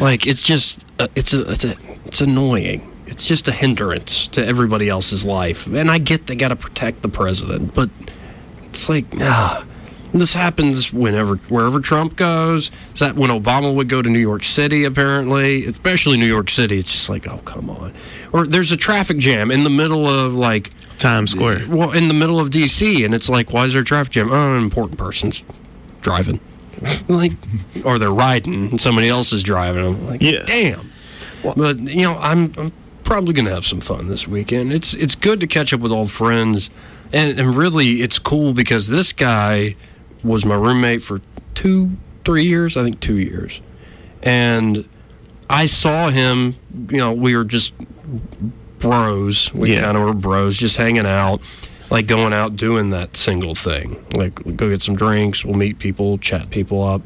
[SPEAKER 5] like it's just uh, it's a, it's a, it's annoying. It's just a hindrance to everybody else's life. And I get they got to protect the president, but it's like ah, this happens whenever wherever Trump goes. Is that when Obama would go to New York City? Apparently, especially New York City. It's just like oh come on. Or there's a traffic jam in the middle of like
[SPEAKER 6] Times Square.
[SPEAKER 5] well, in the middle of DC, and it's like, why is there a traffic jam? Oh, an important person's driving. like, or they're riding, and somebody else is driving. I'm like,
[SPEAKER 6] Yeah.
[SPEAKER 5] damn. but you know, I'm, I'm probably gonna have some fun this weekend. It's it's good to catch up with old friends. And, and really, it's cool because this guy was my roommate for two, three years. I think two years. And I saw him, you know, we were just bros. We
[SPEAKER 6] Yeah.
[SPEAKER 5] kind of were bros, just hanging out, like going out doing that single thing. Like, go get some drinks, we'll meet people, chat people up.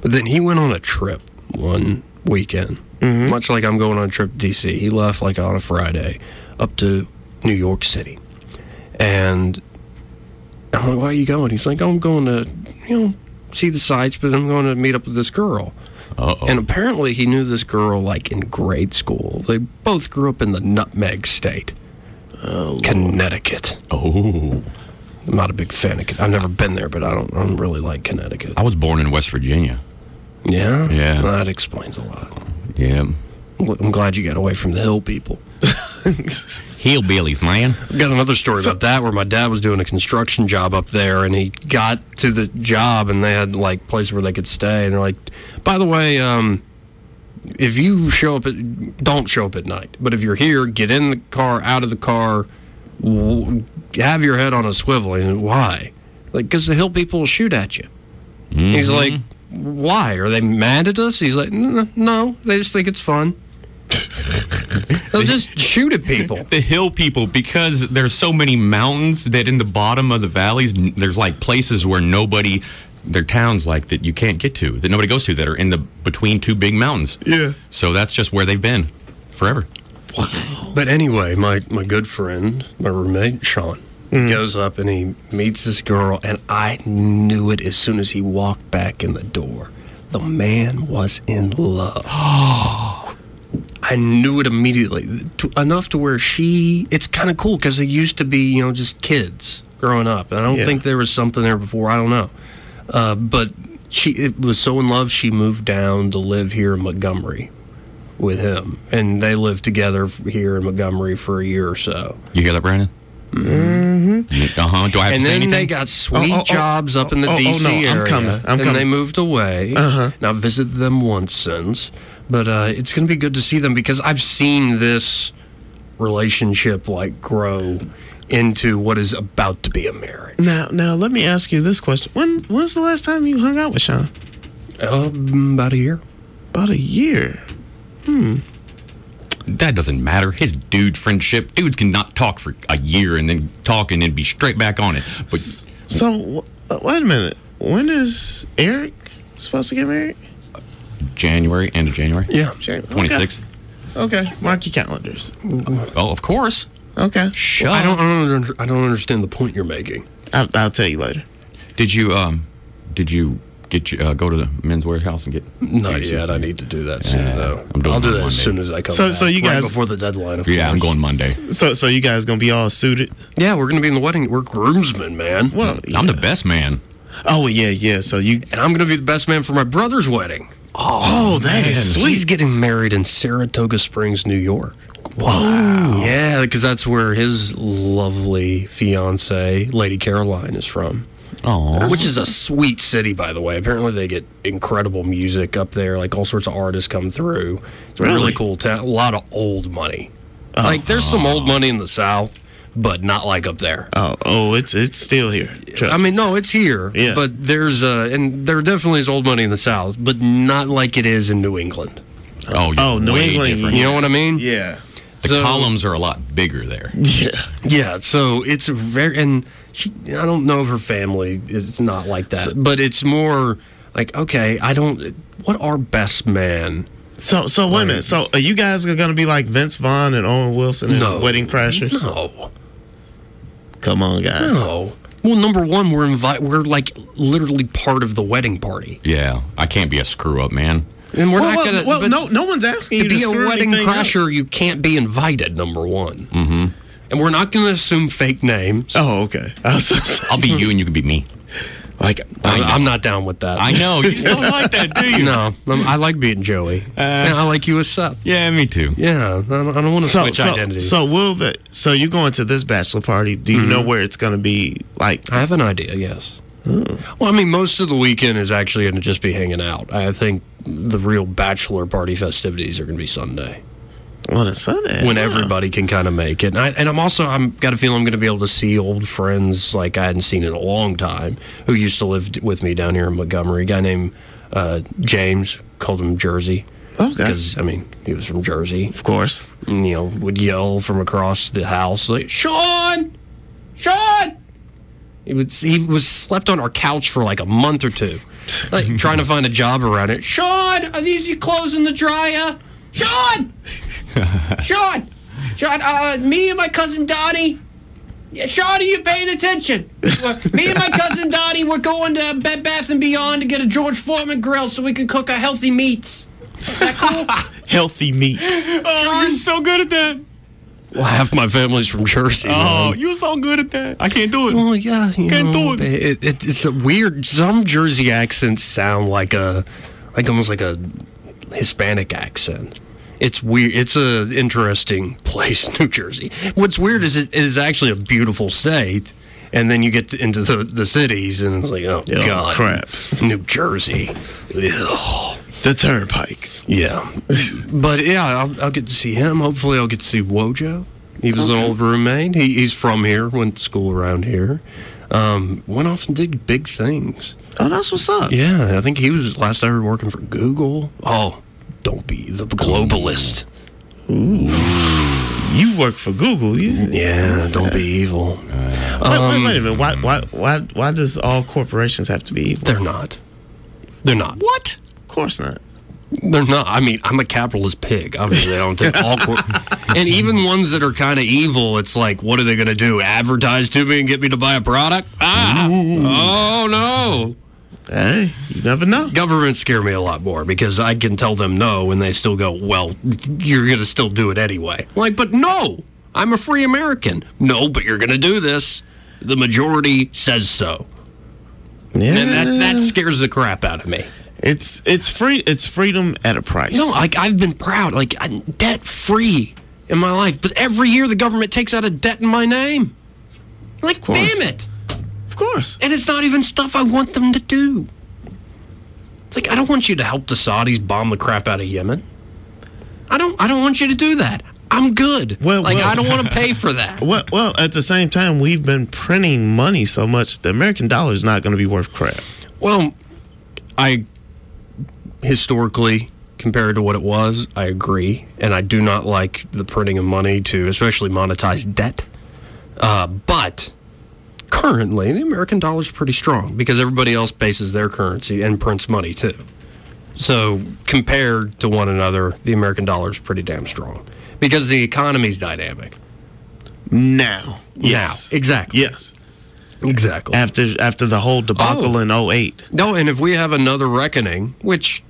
[SPEAKER 5] But then he went on a trip one weekend, Mm-hmm. much like I'm going on a trip to DC. He left like on a Friday up to New York City. And I'm like, why are you going? He's like, oh, I'm going to, you know, see the sights, but I'm going to meet up with this girl.
[SPEAKER 7] Uh-oh.
[SPEAKER 5] And apparently he knew this girl like in grade school. They both grew up in the Nutmeg State, oh, Connecticut.
[SPEAKER 7] oh,
[SPEAKER 5] I'm not a big fan of. I've never been there, but I don't. I don't really like Connecticut.
[SPEAKER 7] I was born in West Virginia.
[SPEAKER 5] Yeah,
[SPEAKER 7] Yeah.
[SPEAKER 5] That explains a lot.
[SPEAKER 7] Yeah.
[SPEAKER 5] I'm glad you got away from the hill people.
[SPEAKER 7] Hillbillies, man.
[SPEAKER 5] I've got another story about that where my dad was doing a construction job up there and he got to the job and they had like places where they could stay and they're like, by the way, um, if you show up at, don't show up at night, but if you're here, get in the car, out of the car, w- have your head on a swivel. And why? Like, because the hill people will shoot at you. He's like, why? Are they mad at us? He's like, no, they just think it's fun. They'll just shoot at people.
[SPEAKER 7] The hill people, because there's so many mountains that in the bottom of the valleys, there's like places where nobody, they're towns like that you can't get to, that nobody goes to, that are in the between two big mountains.
[SPEAKER 6] Yeah.
[SPEAKER 7] So that's just where they've been forever. Wow.
[SPEAKER 5] But anyway, my, my good friend, my roommate, Sean, goes up and he meets this girl, and I knew it as soon as he walked back in the door. The man was in love. I knew it immediately, to, enough to where she. It's kind of cool because it used to be, you know, just kids growing up, and I don't
[SPEAKER 6] Yeah.
[SPEAKER 5] think there was something there before. I don't know, uh, but she it was so in love. She moved down to live here in Montgomery with him, and they lived together here in Montgomery for a year or so.
[SPEAKER 7] You hear that, Brandon? Mm-hmm. Uh huh. Do I have
[SPEAKER 5] and
[SPEAKER 7] to say
[SPEAKER 5] then they got sweet
[SPEAKER 6] Oh, oh, oh,
[SPEAKER 5] jobs up in the
[SPEAKER 6] oh, oh,
[SPEAKER 5] DC
[SPEAKER 6] no, I'm
[SPEAKER 5] area.
[SPEAKER 6] coming, I'm
[SPEAKER 5] and
[SPEAKER 6] coming.
[SPEAKER 5] they moved away.
[SPEAKER 6] Uh-huh.
[SPEAKER 5] Now I've visited them once since, but uh, it's going to be good to see them because I've seen this relationship like grow into what is about to be a marriage.
[SPEAKER 6] Now, now let me ask you this question: When was the last time you hung out with Sean?
[SPEAKER 5] Uh, about a year.
[SPEAKER 6] About a year.
[SPEAKER 7] That doesn't matter. His dude friendship, dudes can not talk for a year and then talk and then be straight back on it. But
[SPEAKER 6] So wh- uh, wait a minute. When is Eric supposed to get married?
[SPEAKER 7] January, end of January,
[SPEAKER 5] Yeah.
[SPEAKER 7] twenty sixth.
[SPEAKER 6] Okay, mark your calendars.
[SPEAKER 7] Oh, of course.
[SPEAKER 6] Okay,
[SPEAKER 7] Shut
[SPEAKER 5] I don't, I don't. under- I don't understand the point you're making.
[SPEAKER 6] I'll, I'll tell you later.
[SPEAKER 7] Did you um, did you get you, uh, go to the Men's Wearhouse and get?
[SPEAKER 5] Not yet. I need to do that soon,
[SPEAKER 7] Yeah,
[SPEAKER 5] though.
[SPEAKER 7] I'm doing
[SPEAKER 5] I'll do that
[SPEAKER 7] on
[SPEAKER 5] as soon as I come
[SPEAKER 6] So-
[SPEAKER 5] back.
[SPEAKER 6] so you
[SPEAKER 5] right
[SPEAKER 6] guys-
[SPEAKER 5] before the deadline. Of
[SPEAKER 7] Yeah, I'm going Monday.
[SPEAKER 6] So, so you guys gonna be all suited?
[SPEAKER 5] Yeah, we're going to be in the wedding. We're groomsmen, man.
[SPEAKER 6] Well,
[SPEAKER 7] I'm the best man.
[SPEAKER 6] Oh yeah, yeah. So you.
[SPEAKER 5] and I'm going to be the best man for my brother's wedding.
[SPEAKER 6] Oh, that is
[SPEAKER 5] He's
[SPEAKER 6] sweet.
[SPEAKER 5] getting married in Saratoga Springs, New York. Wow. Yeah, because that's where his lovely fiance, Lady Caroline, is from.
[SPEAKER 7] Oh,
[SPEAKER 5] Which is a sweet city, by the way. Apparently, they get incredible music up there. Like all sorts of artists come through. It's a really,
[SPEAKER 6] Really?
[SPEAKER 5] cool town. A lot of old money. Like there's some old money in the South, but not like up there.
[SPEAKER 6] Oh, oh, it's it's still here. Trust
[SPEAKER 5] I
[SPEAKER 6] me.
[SPEAKER 5] mean, no, it's here.
[SPEAKER 6] Yeah.
[SPEAKER 5] But there's uh, and there definitely is old money in the South, but not like it is in New England.
[SPEAKER 7] oh,
[SPEAKER 6] Oh, New
[SPEAKER 7] way
[SPEAKER 6] England,
[SPEAKER 7] different.
[SPEAKER 5] You know what I mean?
[SPEAKER 6] Yeah.
[SPEAKER 7] The
[SPEAKER 5] So-
[SPEAKER 7] columns are a lot bigger there.
[SPEAKER 6] Yeah.
[SPEAKER 5] Yeah, so it's very and she I don't know if her family is not like that, but it's more like okay, I don't what are best man?
[SPEAKER 6] So, so wait a minute. So, are you guys gonna be like Vince Vaughn and Owen Wilson in
[SPEAKER 5] No.
[SPEAKER 6] Wedding Crashers?
[SPEAKER 5] No.
[SPEAKER 6] Come on, guys.
[SPEAKER 5] No. Well, number 1, we're invite we're like literally part of the wedding party.
[SPEAKER 7] Yeah, I can't be a screw up, man.
[SPEAKER 5] And we're
[SPEAKER 6] Well,
[SPEAKER 5] not
[SPEAKER 6] well,
[SPEAKER 5] going to
[SPEAKER 6] well, no, no one's asking
[SPEAKER 5] to
[SPEAKER 6] you to
[SPEAKER 5] be a wedding
[SPEAKER 6] anything up.
[SPEAKER 5] crasher, you can't be invited, number 1. Mhm. And we're not going to assume fake names.
[SPEAKER 6] Oh, okay. I was just-
[SPEAKER 7] I'll be you and you can be me.
[SPEAKER 6] like,
[SPEAKER 5] I'm. I'm not down with that.
[SPEAKER 7] I know you just don't like that, do you?
[SPEAKER 5] No, I'm- I like being Joey. Uh, and I like you as Seth.
[SPEAKER 7] Yeah, me too.
[SPEAKER 5] Yeah, I don't, I don't want to
[SPEAKER 6] so,
[SPEAKER 5] switch
[SPEAKER 6] so,
[SPEAKER 5] identities.
[SPEAKER 6] so will the so you going to this bachelor party? Do you know mm-hmm. where it's gonna be? Like,
[SPEAKER 5] I have an idea, yes. Oh. Well, I mean, most of the weekend is actually going to just be hanging out. I think the real bachelor party festivities are going to be Sunday.
[SPEAKER 6] On a Sunday.
[SPEAKER 5] when everybody can kind of make it. And, I, and I'm also I'm got a feeling I'm going to be able to see old friends like I hadn't seen in a long time who used to live with me down here in Montgomery. A guy named uh, James called him Jersey.
[SPEAKER 6] Okay.
[SPEAKER 5] Because I mean he was from Jersey.
[SPEAKER 6] Of course.
[SPEAKER 5] And, you know would yell from across the house like Sean, Sean. He would he was slept on our couch for like a month or two, like trying to find a job around it. Sean, are these your clothes in the dryer? Sean. Sean, Sean, uh, me and my cousin Donnie. Yeah, Sean, are you paying attention? Me and my cousin Donnie, we're going to Bed Bath and Beyond to get a George Foreman grill so we can cook our healthy meats. Is that cool?
[SPEAKER 6] Healthy meats.
[SPEAKER 7] Oh, you're so good at that.
[SPEAKER 5] well, half my family's from Jersey.
[SPEAKER 7] Oh,
[SPEAKER 5] man.
[SPEAKER 7] you're so good at that. I can't do it.
[SPEAKER 5] Well, yeah, you
[SPEAKER 7] Can't
[SPEAKER 5] know,
[SPEAKER 7] do it.
[SPEAKER 5] It, it. It's a weird. Some Jersey accents sound like a, like almost like a Hispanic accent. It's weird. It's a interesting place, New Jersey. What's weird is it is actually a beautiful state, and then you get to- into the the cities, and it's like, oh
[SPEAKER 6] Oh,
[SPEAKER 5] god,
[SPEAKER 6] crap.
[SPEAKER 5] New Jersey.
[SPEAKER 6] The turnpike.
[SPEAKER 5] Yeah, but yeah, I'll, I'll get to see him. Hopefully, I'll get to see Wojo. He was an old roommate. He, he's from here. Went to school around here. Um, went off and did big things.
[SPEAKER 6] Oh, that's what's up.
[SPEAKER 5] Yeah, I think he was last I heard working for Google. Oh, don't be the globalist.
[SPEAKER 6] You work for Google. You,
[SPEAKER 5] Yeah, don't be evil.
[SPEAKER 6] wait, wait, wait a minute. Why, why, why, why does all corporations have to be evil?
[SPEAKER 5] They're not. They're not.
[SPEAKER 7] What?
[SPEAKER 6] Of course not.
[SPEAKER 5] They're not. I mean, I'm a capitalist pig. Obviously, I don't think all. Cor- and even ones that are kind of evil, it's like, what are they going to do? Advertise to me and get me to buy a product? Ah! Oh no!
[SPEAKER 6] Hey, you never know.
[SPEAKER 5] Governments scare me a lot more because I can tell them no, and they still go, "Well, you're going to still do it anyway." I'm like, but no, I'm a free American. No, but you're going to do this. The majority says so,
[SPEAKER 6] Yeah,
[SPEAKER 5] and that that scares the crap out of me.
[SPEAKER 6] it's it's free. It's freedom at a price.
[SPEAKER 5] No, like I've been proud, like I'm debt free in my life, but every year the government takes out a debt in my name. Like, damn it!
[SPEAKER 6] Of course.
[SPEAKER 5] And it's not even stuff I want them to do. It's like I don't want you to help the Saudis bomb the crap out of Yemen. I don't. I don't want you to do that. I'm good.
[SPEAKER 6] Well,
[SPEAKER 5] like
[SPEAKER 6] well-
[SPEAKER 5] I don't want to pay for that.
[SPEAKER 6] Well, well, at the same time, we've been printing money so much, the American dollar is not going to be worth crap.
[SPEAKER 5] Well, I historically compared to what it was, I agree, and I do not like the printing of money to especially monetize debt. Uh, but currently, the American dollar is pretty strong because everybody else bases their currency and prints money too. So compared to one another, the American dollar is pretty damn strong because the economy's dynamic.
[SPEAKER 6] Now, yes,
[SPEAKER 5] Now, exactly.
[SPEAKER 6] yes.
[SPEAKER 5] Exactly.
[SPEAKER 6] After after the whole debacle
[SPEAKER 5] Oh.
[SPEAKER 6] in 08.
[SPEAKER 5] No, and if we have another reckoning, which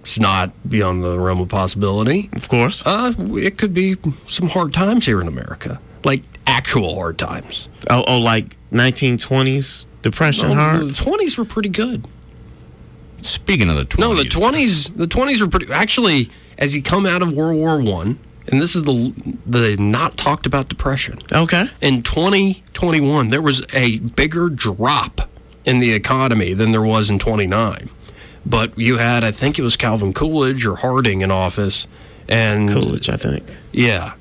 [SPEAKER 5] it's not beyond the realm of possibility,
[SPEAKER 6] of course,
[SPEAKER 5] uh, it could be some hard times here in America, like actual hard times.
[SPEAKER 6] Oh, oh like 1920s depression,
[SPEAKER 5] No,
[SPEAKER 6] hard.
[SPEAKER 5] the twenties were pretty good.
[SPEAKER 7] Speaking of the 20s.
[SPEAKER 5] No, the twenties, the twenties were pretty. Actually, as you come out of World War One, and this is the the not talked about depression.
[SPEAKER 6] Okay.
[SPEAKER 5] In 2021, there was a bigger drop in the economy than there was in 29. But you had, I think it was Calvin Coolidge or Harding in office, and
[SPEAKER 6] Coolidge, I think.
[SPEAKER 5] yeah,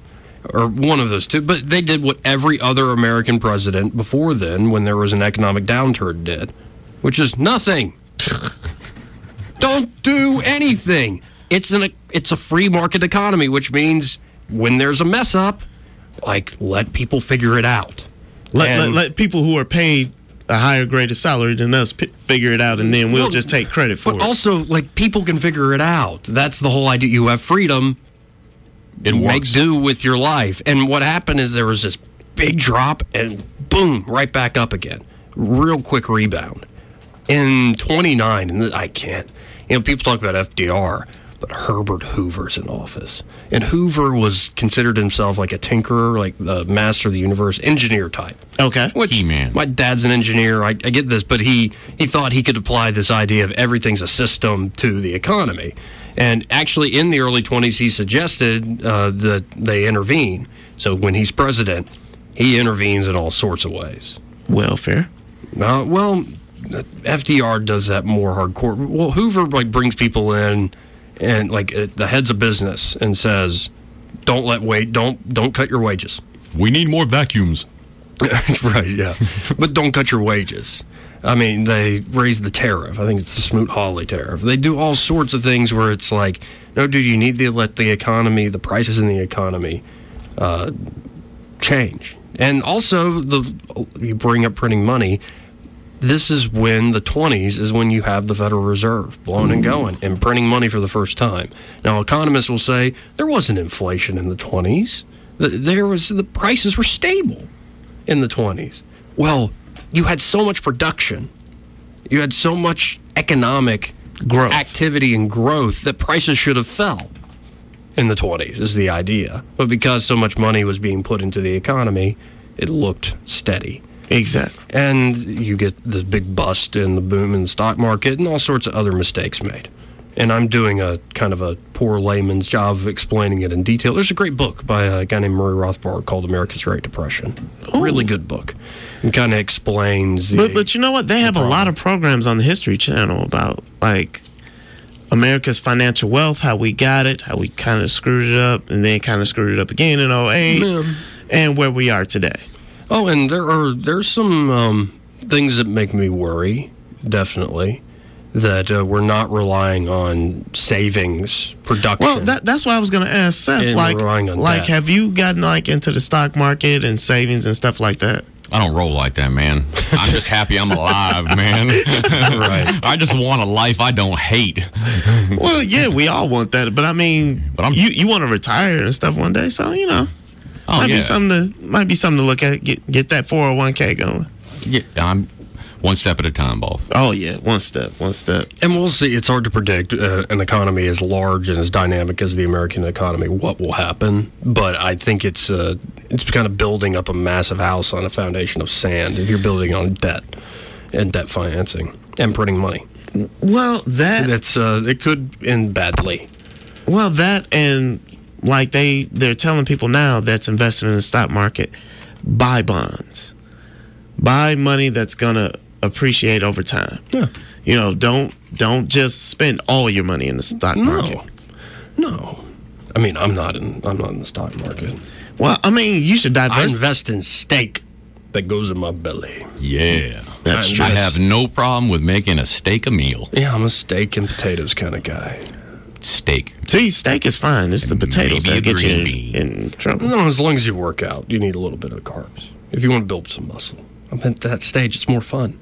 [SPEAKER 5] or one of those two. But they did what every other American president before then, when there was an economic downturn, did, which is nothing. Don't do anything. It's an it's a free market economy, which means when there's a mess up, like let people figure it out.
[SPEAKER 6] Let, let, let people who are paid a higher grade of salary than us p- figure it out, and then we'll
[SPEAKER 5] Well,
[SPEAKER 6] just take credit for
[SPEAKER 5] But
[SPEAKER 6] it.
[SPEAKER 5] also, like people can figure it out. That's the whole idea. You have freedom.
[SPEAKER 7] It
[SPEAKER 5] make
[SPEAKER 7] works.
[SPEAKER 5] do with your life. And what happened is there was this big drop and boom, right back up again. Real quick rebound. In 29, and I can't, you know, people talk about FDR, but Herbert Hoover's in office. And Hoover was considered himself like a tinkerer, like the master of the universe, engineer type.
[SPEAKER 6] okay.
[SPEAKER 5] Which
[SPEAKER 7] He-Man.
[SPEAKER 5] my dad's an engineer. I, I get this, but he he thought he could apply this idea of everything's a system to the economy. And actually, in the early 20s, he suggested uh, that they intervene. So when he's president, he intervenes in all sorts of ways.
[SPEAKER 6] Welfare.
[SPEAKER 5] Uh, well, FDR does that more hardcore. Well, Hoover like brings people in and like uh, the heads of business and says, don't let wait. Don't don't cut your wages.
[SPEAKER 7] We need more vacuums.
[SPEAKER 5] right, yeah. but don't cut your wages. I mean, they raise the tariff. I think it's the Smoot Hawley tariff. They do all sorts of things where it's like, no, dude, you need to let the economy, the prices in the economy, uh, change. And also, the you bring up printing money. This is when the 20s is when you have the Federal Reserve blowing and going and printing money for the first time. Now, economists will say there wasn't inflation in the 20s. There was the prices were stable in the 20s. Well, you had so much production, you had so much economic
[SPEAKER 6] Growth.
[SPEAKER 5] activity and growth that prices should have fell in the 20s is the idea. But because so much money was being put into the economy, it looked steady.
[SPEAKER 6] Exactly.
[SPEAKER 5] And you get this big bust in the boom in the stock market and all sorts of other mistakes made. And I'm doing a kind of a poor layman's job of explaining it in detail. There's a great book by a guy named Murray Rothbard called America's Great Depression. Really good book. And kind of explains the,
[SPEAKER 6] But but you know what? They have a lot of programs on the History Channel about like America's financial wealth, how we got it, how we kind of screwed it up, and then kind of screwed it up again in 08,
[SPEAKER 5] Yeah.
[SPEAKER 6] and where we are today.
[SPEAKER 5] Oh, and there are there's some um, things that make me worry. Definitely, that uh, we're not relying on savings production.
[SPEAKER 6] Well, that, that's what I was going to ask Seth. Like,
[SPEAKER 5] relying on
[SPEAKER 6] like,
[SPEAKER 5] debt.
[SPEAKER 6] have you gotten like into the stock market and savings and stuff like that?
[SPEAKER 7] I don't roll like that, man. I'm just happy I'm alive, man.
[SPEAKER 5] Right.
[SPEAKER 7] I just want a life I don't hate.
[SPEAKER 6] well, yeah, we all want that, but I mean,
[SPEAKER 7] But I'm-
[SPEAKER 6] you you want to retire and stuff one day, so you know,
[SPEAKER 7] Oh
[SPEAKER 6] might
[SPEAKER 7] yeah.
[SPEAKER 6] be something to might be something to look at. Get get that four hundred one k going.
[SPEAKER 7] yeah. I'm one step at a time, boss.
[SPEAKER 6] Oh yeah, one step, one step.
[SPEAKER 5] And we'll see. It's hard to predict uh, an economy as large and as dynamic as the American economy. What will happen? But I think it's uh, it's kind of building up a massive house on a foundation of sand. If you're building on debt and debt financing and printing money,
[SPEAKER 6] Well, that
[SPEAKER 5] that's uh, it could end badly.
[SPEAKER 6] Well, that and like they they're telling people now that's invested in the stock market, buy bonds, buy money that's gonna appreciate over time.
[SPEAKER 5] Yeah.
[SPEAKER 6] You know, don't don't just spend all your money in the stock market.
[SPEAKER 5] No, no. I mean, I'm not in. I'm not in the stock market.
[SPEAKER 6] Well, I mean, you should
[SPEAKER 5] I invest in steak that goes in my belly.
[SPEAKER 7] Yeah.
[SPEAKER 6] That's
[SPEAKER 5] I
[SPEAKER 6] true.
[SPEAKER 7] I have no problem with making a steak a meal.
[SPEAKER 5] Yeah, I'm a steak and potatoes kind of guy.
[SPEAKER 7] Steak.
[SPEAKER 6] See, steak is fine. It's the potatoes
[SPEAKER 7] Maybe
[SPEAKER 6] that get you in,
[SPEAKER 7] bean.
[SPEAKER 6] in trouble.
[SPEAKER 5] No, as long as you work out, you need a little bit of carbs. If you want to build some muscle, I'm at that stage. It's more fun.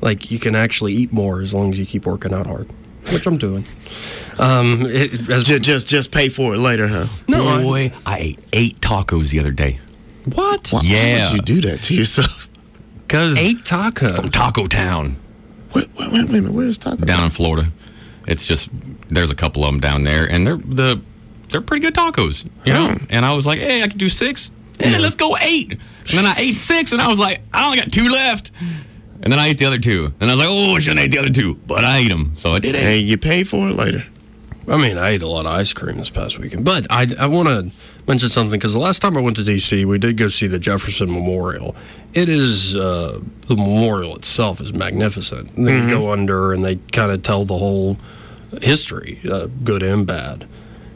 [SPEAKER 5] Like you can actually eat more as long as you keep working out hard, which I'm doing. Um, it, as,
[SPEAKER 6] Just, just just pay for it later, huh?
[SPEAKER 5] no, I-
[SPEAKER 7] Boy, I ate eight tacos the other day.
[SPEAKER 5] what?
[SPEAKER 6] Why,
[SPEAKER 7] Yeah.
[SPEAKER 6] Why would you do that to yourself?
[SPEAKER 7] Cause
[SPEAKER 5] Eight tacos.
[SPEAKER 7] from Taco Town
[SPEAKER 6] Wait, wait, wait a minute. Where's Taco?
[SPEAKER 7] down in Florida. It's just there's a couple of them down there, and they're the they're pretty good tacos, you know.
[SPEAKER 6] Oh.
[SPEAKER 7] And I was like, hey, I could do six. Yeah, let's go eight. And then I ate six, and I was like, I only got two left. And then I ate the other two. And I was like, oh, I shouldn't have ate the other two, but I ate them, so I did it.
[SPEAKER 6] Hey,
[SPEAKER 7] eight.
[SPEAKER 6] you pay for it later.
[SPEAKER 5] I mean, I ate a lot of ice cream this past weekend, but I, I want to mention something because the last time I went to D.C., we did go see the Jefferson Memorial. It is uh, the memorial itself is magnificent. They go under and they kind of tell the whole history, uh, good and bad.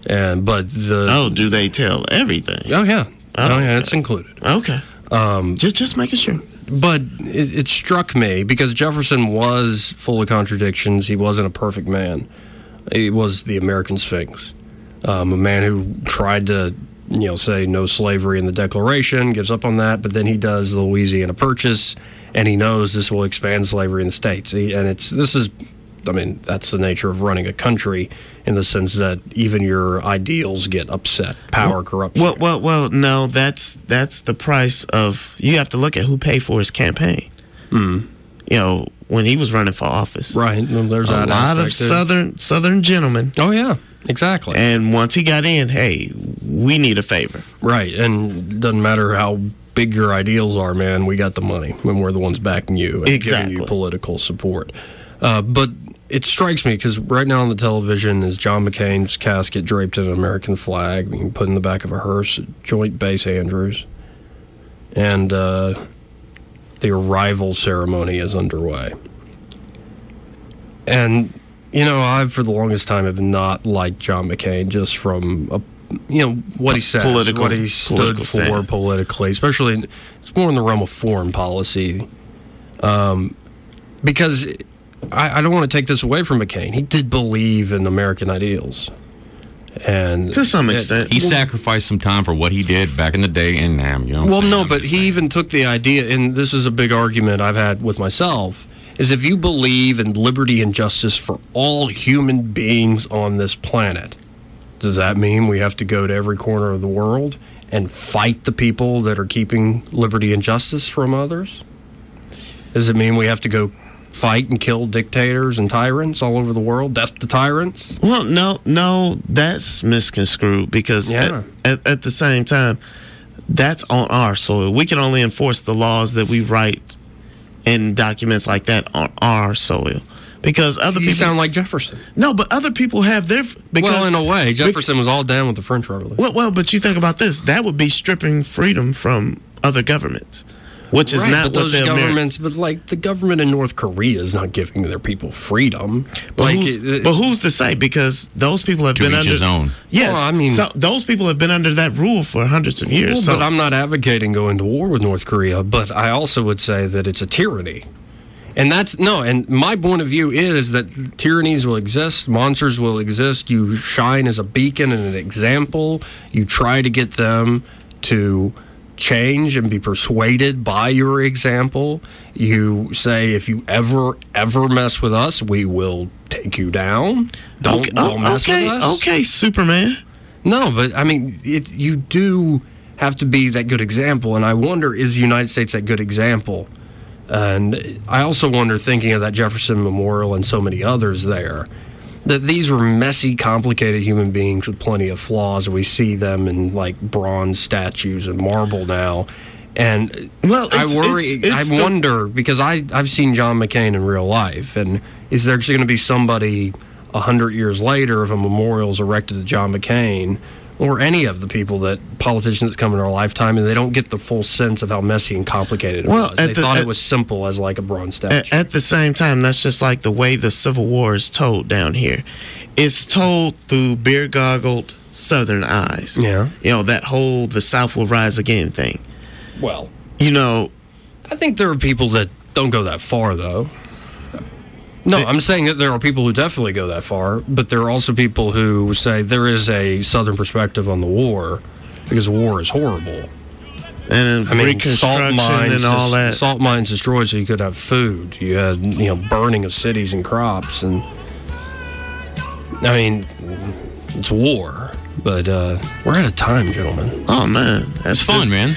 [SPEAKER 5] And but the
[SPEAKER 6] Oh, do they tell everything?
[SPEAKER 5] oh yeah
[SPEAKER 6] Oh,
[SPEAKER 5] oh yeah it's included.
[SPEAKER 6] Okay. Um, just just making sure.
[SPEAKER 5] But it, it struck me because Jefferson was full of contradictions. He wasn't a perfect man. He was the American Sphinx, um, a man who tried to, you know, say no slavery in the Declaration, gives up on that, but then he does the Louisiana Purchase, and he knows this will expand slavery in the states. He, and it's this is, I mean, that's the nature of running a country in the sense that even your ideals get upset. Power corrupts.
[SPEAKER 6] Well, well, well. No, that's that's the price of. You have to look at who paid for his campaign. You know, when he was running for office,
[SPEAKER 5] right. Well, there's
[SPEAKER 6] a lot of
[SPEAKER 5] aspect too.
[SPEAKER 6] southern southern gentlemen.
[SPEAKER 5] Oh yeah, exactly.
[SPEAKER 6] And once he got in, hey, we need a favor.
[SPEAKER 5] Right, and it doesn't matter how big your ideals are, man. We got the money, and we're the ones backing you and
[SPEAKER 6] Exactly.
[SPEAKER 5] giving you political support. Uh, but it strikes me because right now on the television is John McCain's casket draped in an American flag, being put in the back of a hearse at Joint Base Andrews, and uh, the arrival ceremony is underway. And you know, I've for the longest time have not liked John McCain just from a you know what he says,
[SPEAKER 6] Political-
[SPEAKER 5] what he stood for
[SPEAKER 6] stance.
[SPEAKER 5] politically, especially it's more in the realm of foreign policy. Um, because I, I don't want to take this away from McCain. He did believe in American ideals, and
[SPEAKER 6] To some
[SPEAKER 5] it-
[SPEAKER 6] extent.
[SPEAKER 7] He sacrificed some time for what he did back in the day in Nam. You know?
[SPEAKER 5] Well, no, but he even took the idea, and this is a big argument I've had with myself, is if you believe in liberty and justice for all human beings on this planet, does that mean we have to go to every corner of the world and fight the people that are keeping liberty and justice from others? Does it mean we have to go fight and kill dictators and tyrants all over the world? Death to tyrants?
[SPEAKER 6] Well, no, no, that's misconstrued because
[SPEAKER 5] Yeah.
[SPEAKER 6] at, at, at the same time, that's on our soil. We can only enforce the laws that we write in documents like that on our soil. Because other
[SPEAKER 5] you
[SPEAKER 6] people
[SPEAKER 5] sound like Jefferson.
[SPEAKER 6] no, but other people have their because
[SPEAKER 5] well, in a way, Jefferson was all down with the French Revolution.
[SPEAKER 6] Well, well, but you think about this. That would be stripping freedom from other governments, which is
[SPEAKER 5] Right,
[SPEAKER 6] not
[SPEAKER 5] but
[SPEAKER 6] what
[SPEAKER 5] those
[SPEAKER 6] the Ameri-
[SPEAKER 5] governments. But like the government in North Korea is not giving their people freedom.
[SPEAKER 6] But,
[SPEAKER 5] like,
[SPEAKER 6] who's,
[SPEAKER 5] it-
[SPEAKER 6] but who's to say? Because those people have
[SPEAKER 7] To
[SPEAKER 6] been
[SPEAKER 7] each
[SPEAKER 6] under
[SPEAKER 7] his own.
[SPEAKER 6] Yeah,
[SPEAKER 5] Well, I mean-
[SPEAKER 6] so those people have been under that rule for hundreds of years.
[SPEAKER 5] well,
[SPEAKER 6] so
[SPEAKER 5] but I'm not advocating going to war with North Korea. But I also would say that it's a tyranny. And that's no, and my point of view is that tyrannies will exist, monsters will exist. You shine as a beacon and an example. You try to get them to change and be persuaded by your example. You say, if you ever, ever mess with us, we will take you down. Don't
[SPEAKER 6] okay,
[SPEAKER 5] don't mess
[SPEAKER 6] okay,
[SPEAKER 5] with us.
[SPEAKER 6] okay, Superman.
[SPEAKER 5] No, but I mean, it, you do have to be that good example, and I wonder is the United States that good example? And I also wonder, thinking of that Jefferson Memorial and so many others there, that these were messy, complicated human beings with plenty of flaws. We see them in like bronze statues and marble now. And
[SPEAKER 6] Well,
[SPEAKER 5] I worry,
[SPEAKER 6] it's- it's
[SPEAKER 5] I
[SPEAKER 6] the-
[SPEAKER 5] wonder, because I, I've seen John McCain in real life, and is there going to be somebody a hundred years later if a memorial is erected to John McCain or any of the people that politicians that come in our lifetime and they don't get the full sense of how messy and complicated it
[SPEAKER 6] Well,
[SPEAKER 5] was. They
[SPEAKER 6] the-
[SPEAKER 5] thought
[SPEAKER 6] at-
[SPEAKER 5] it was simple as like a bronze statue.
[SPEAKER 6] At, at the same time, that's just like the way the Civil War is told down here. It's told through beer goggled Southern eyes.
[SPEAKER 5] Yeah.
[SPEAKER 6] You know, that whole the South will rise again thing.
[SPEAKER 5] well,
[SPEAKER 6] You know,
[SPEAKER 5] I think there are people that don't go that far, though. No, I'm saying that there are people who definitely go that far, but there are also people who say there is a Southern perspective on the war because the war is horrible.
[SPEAKER 6] and
[SPEAKER 5] I mean, salt mines,
[SPEAKER 6] and all that.
[SPEAKER 5] salt mines destroyed so you could have food. You had you know burning of cities and crops, and I mean, it's war. But uh, we're out of time, gentlemen.
[SPEAKER 6] oh man, that's
[SPEAKER 7] It's fun, man.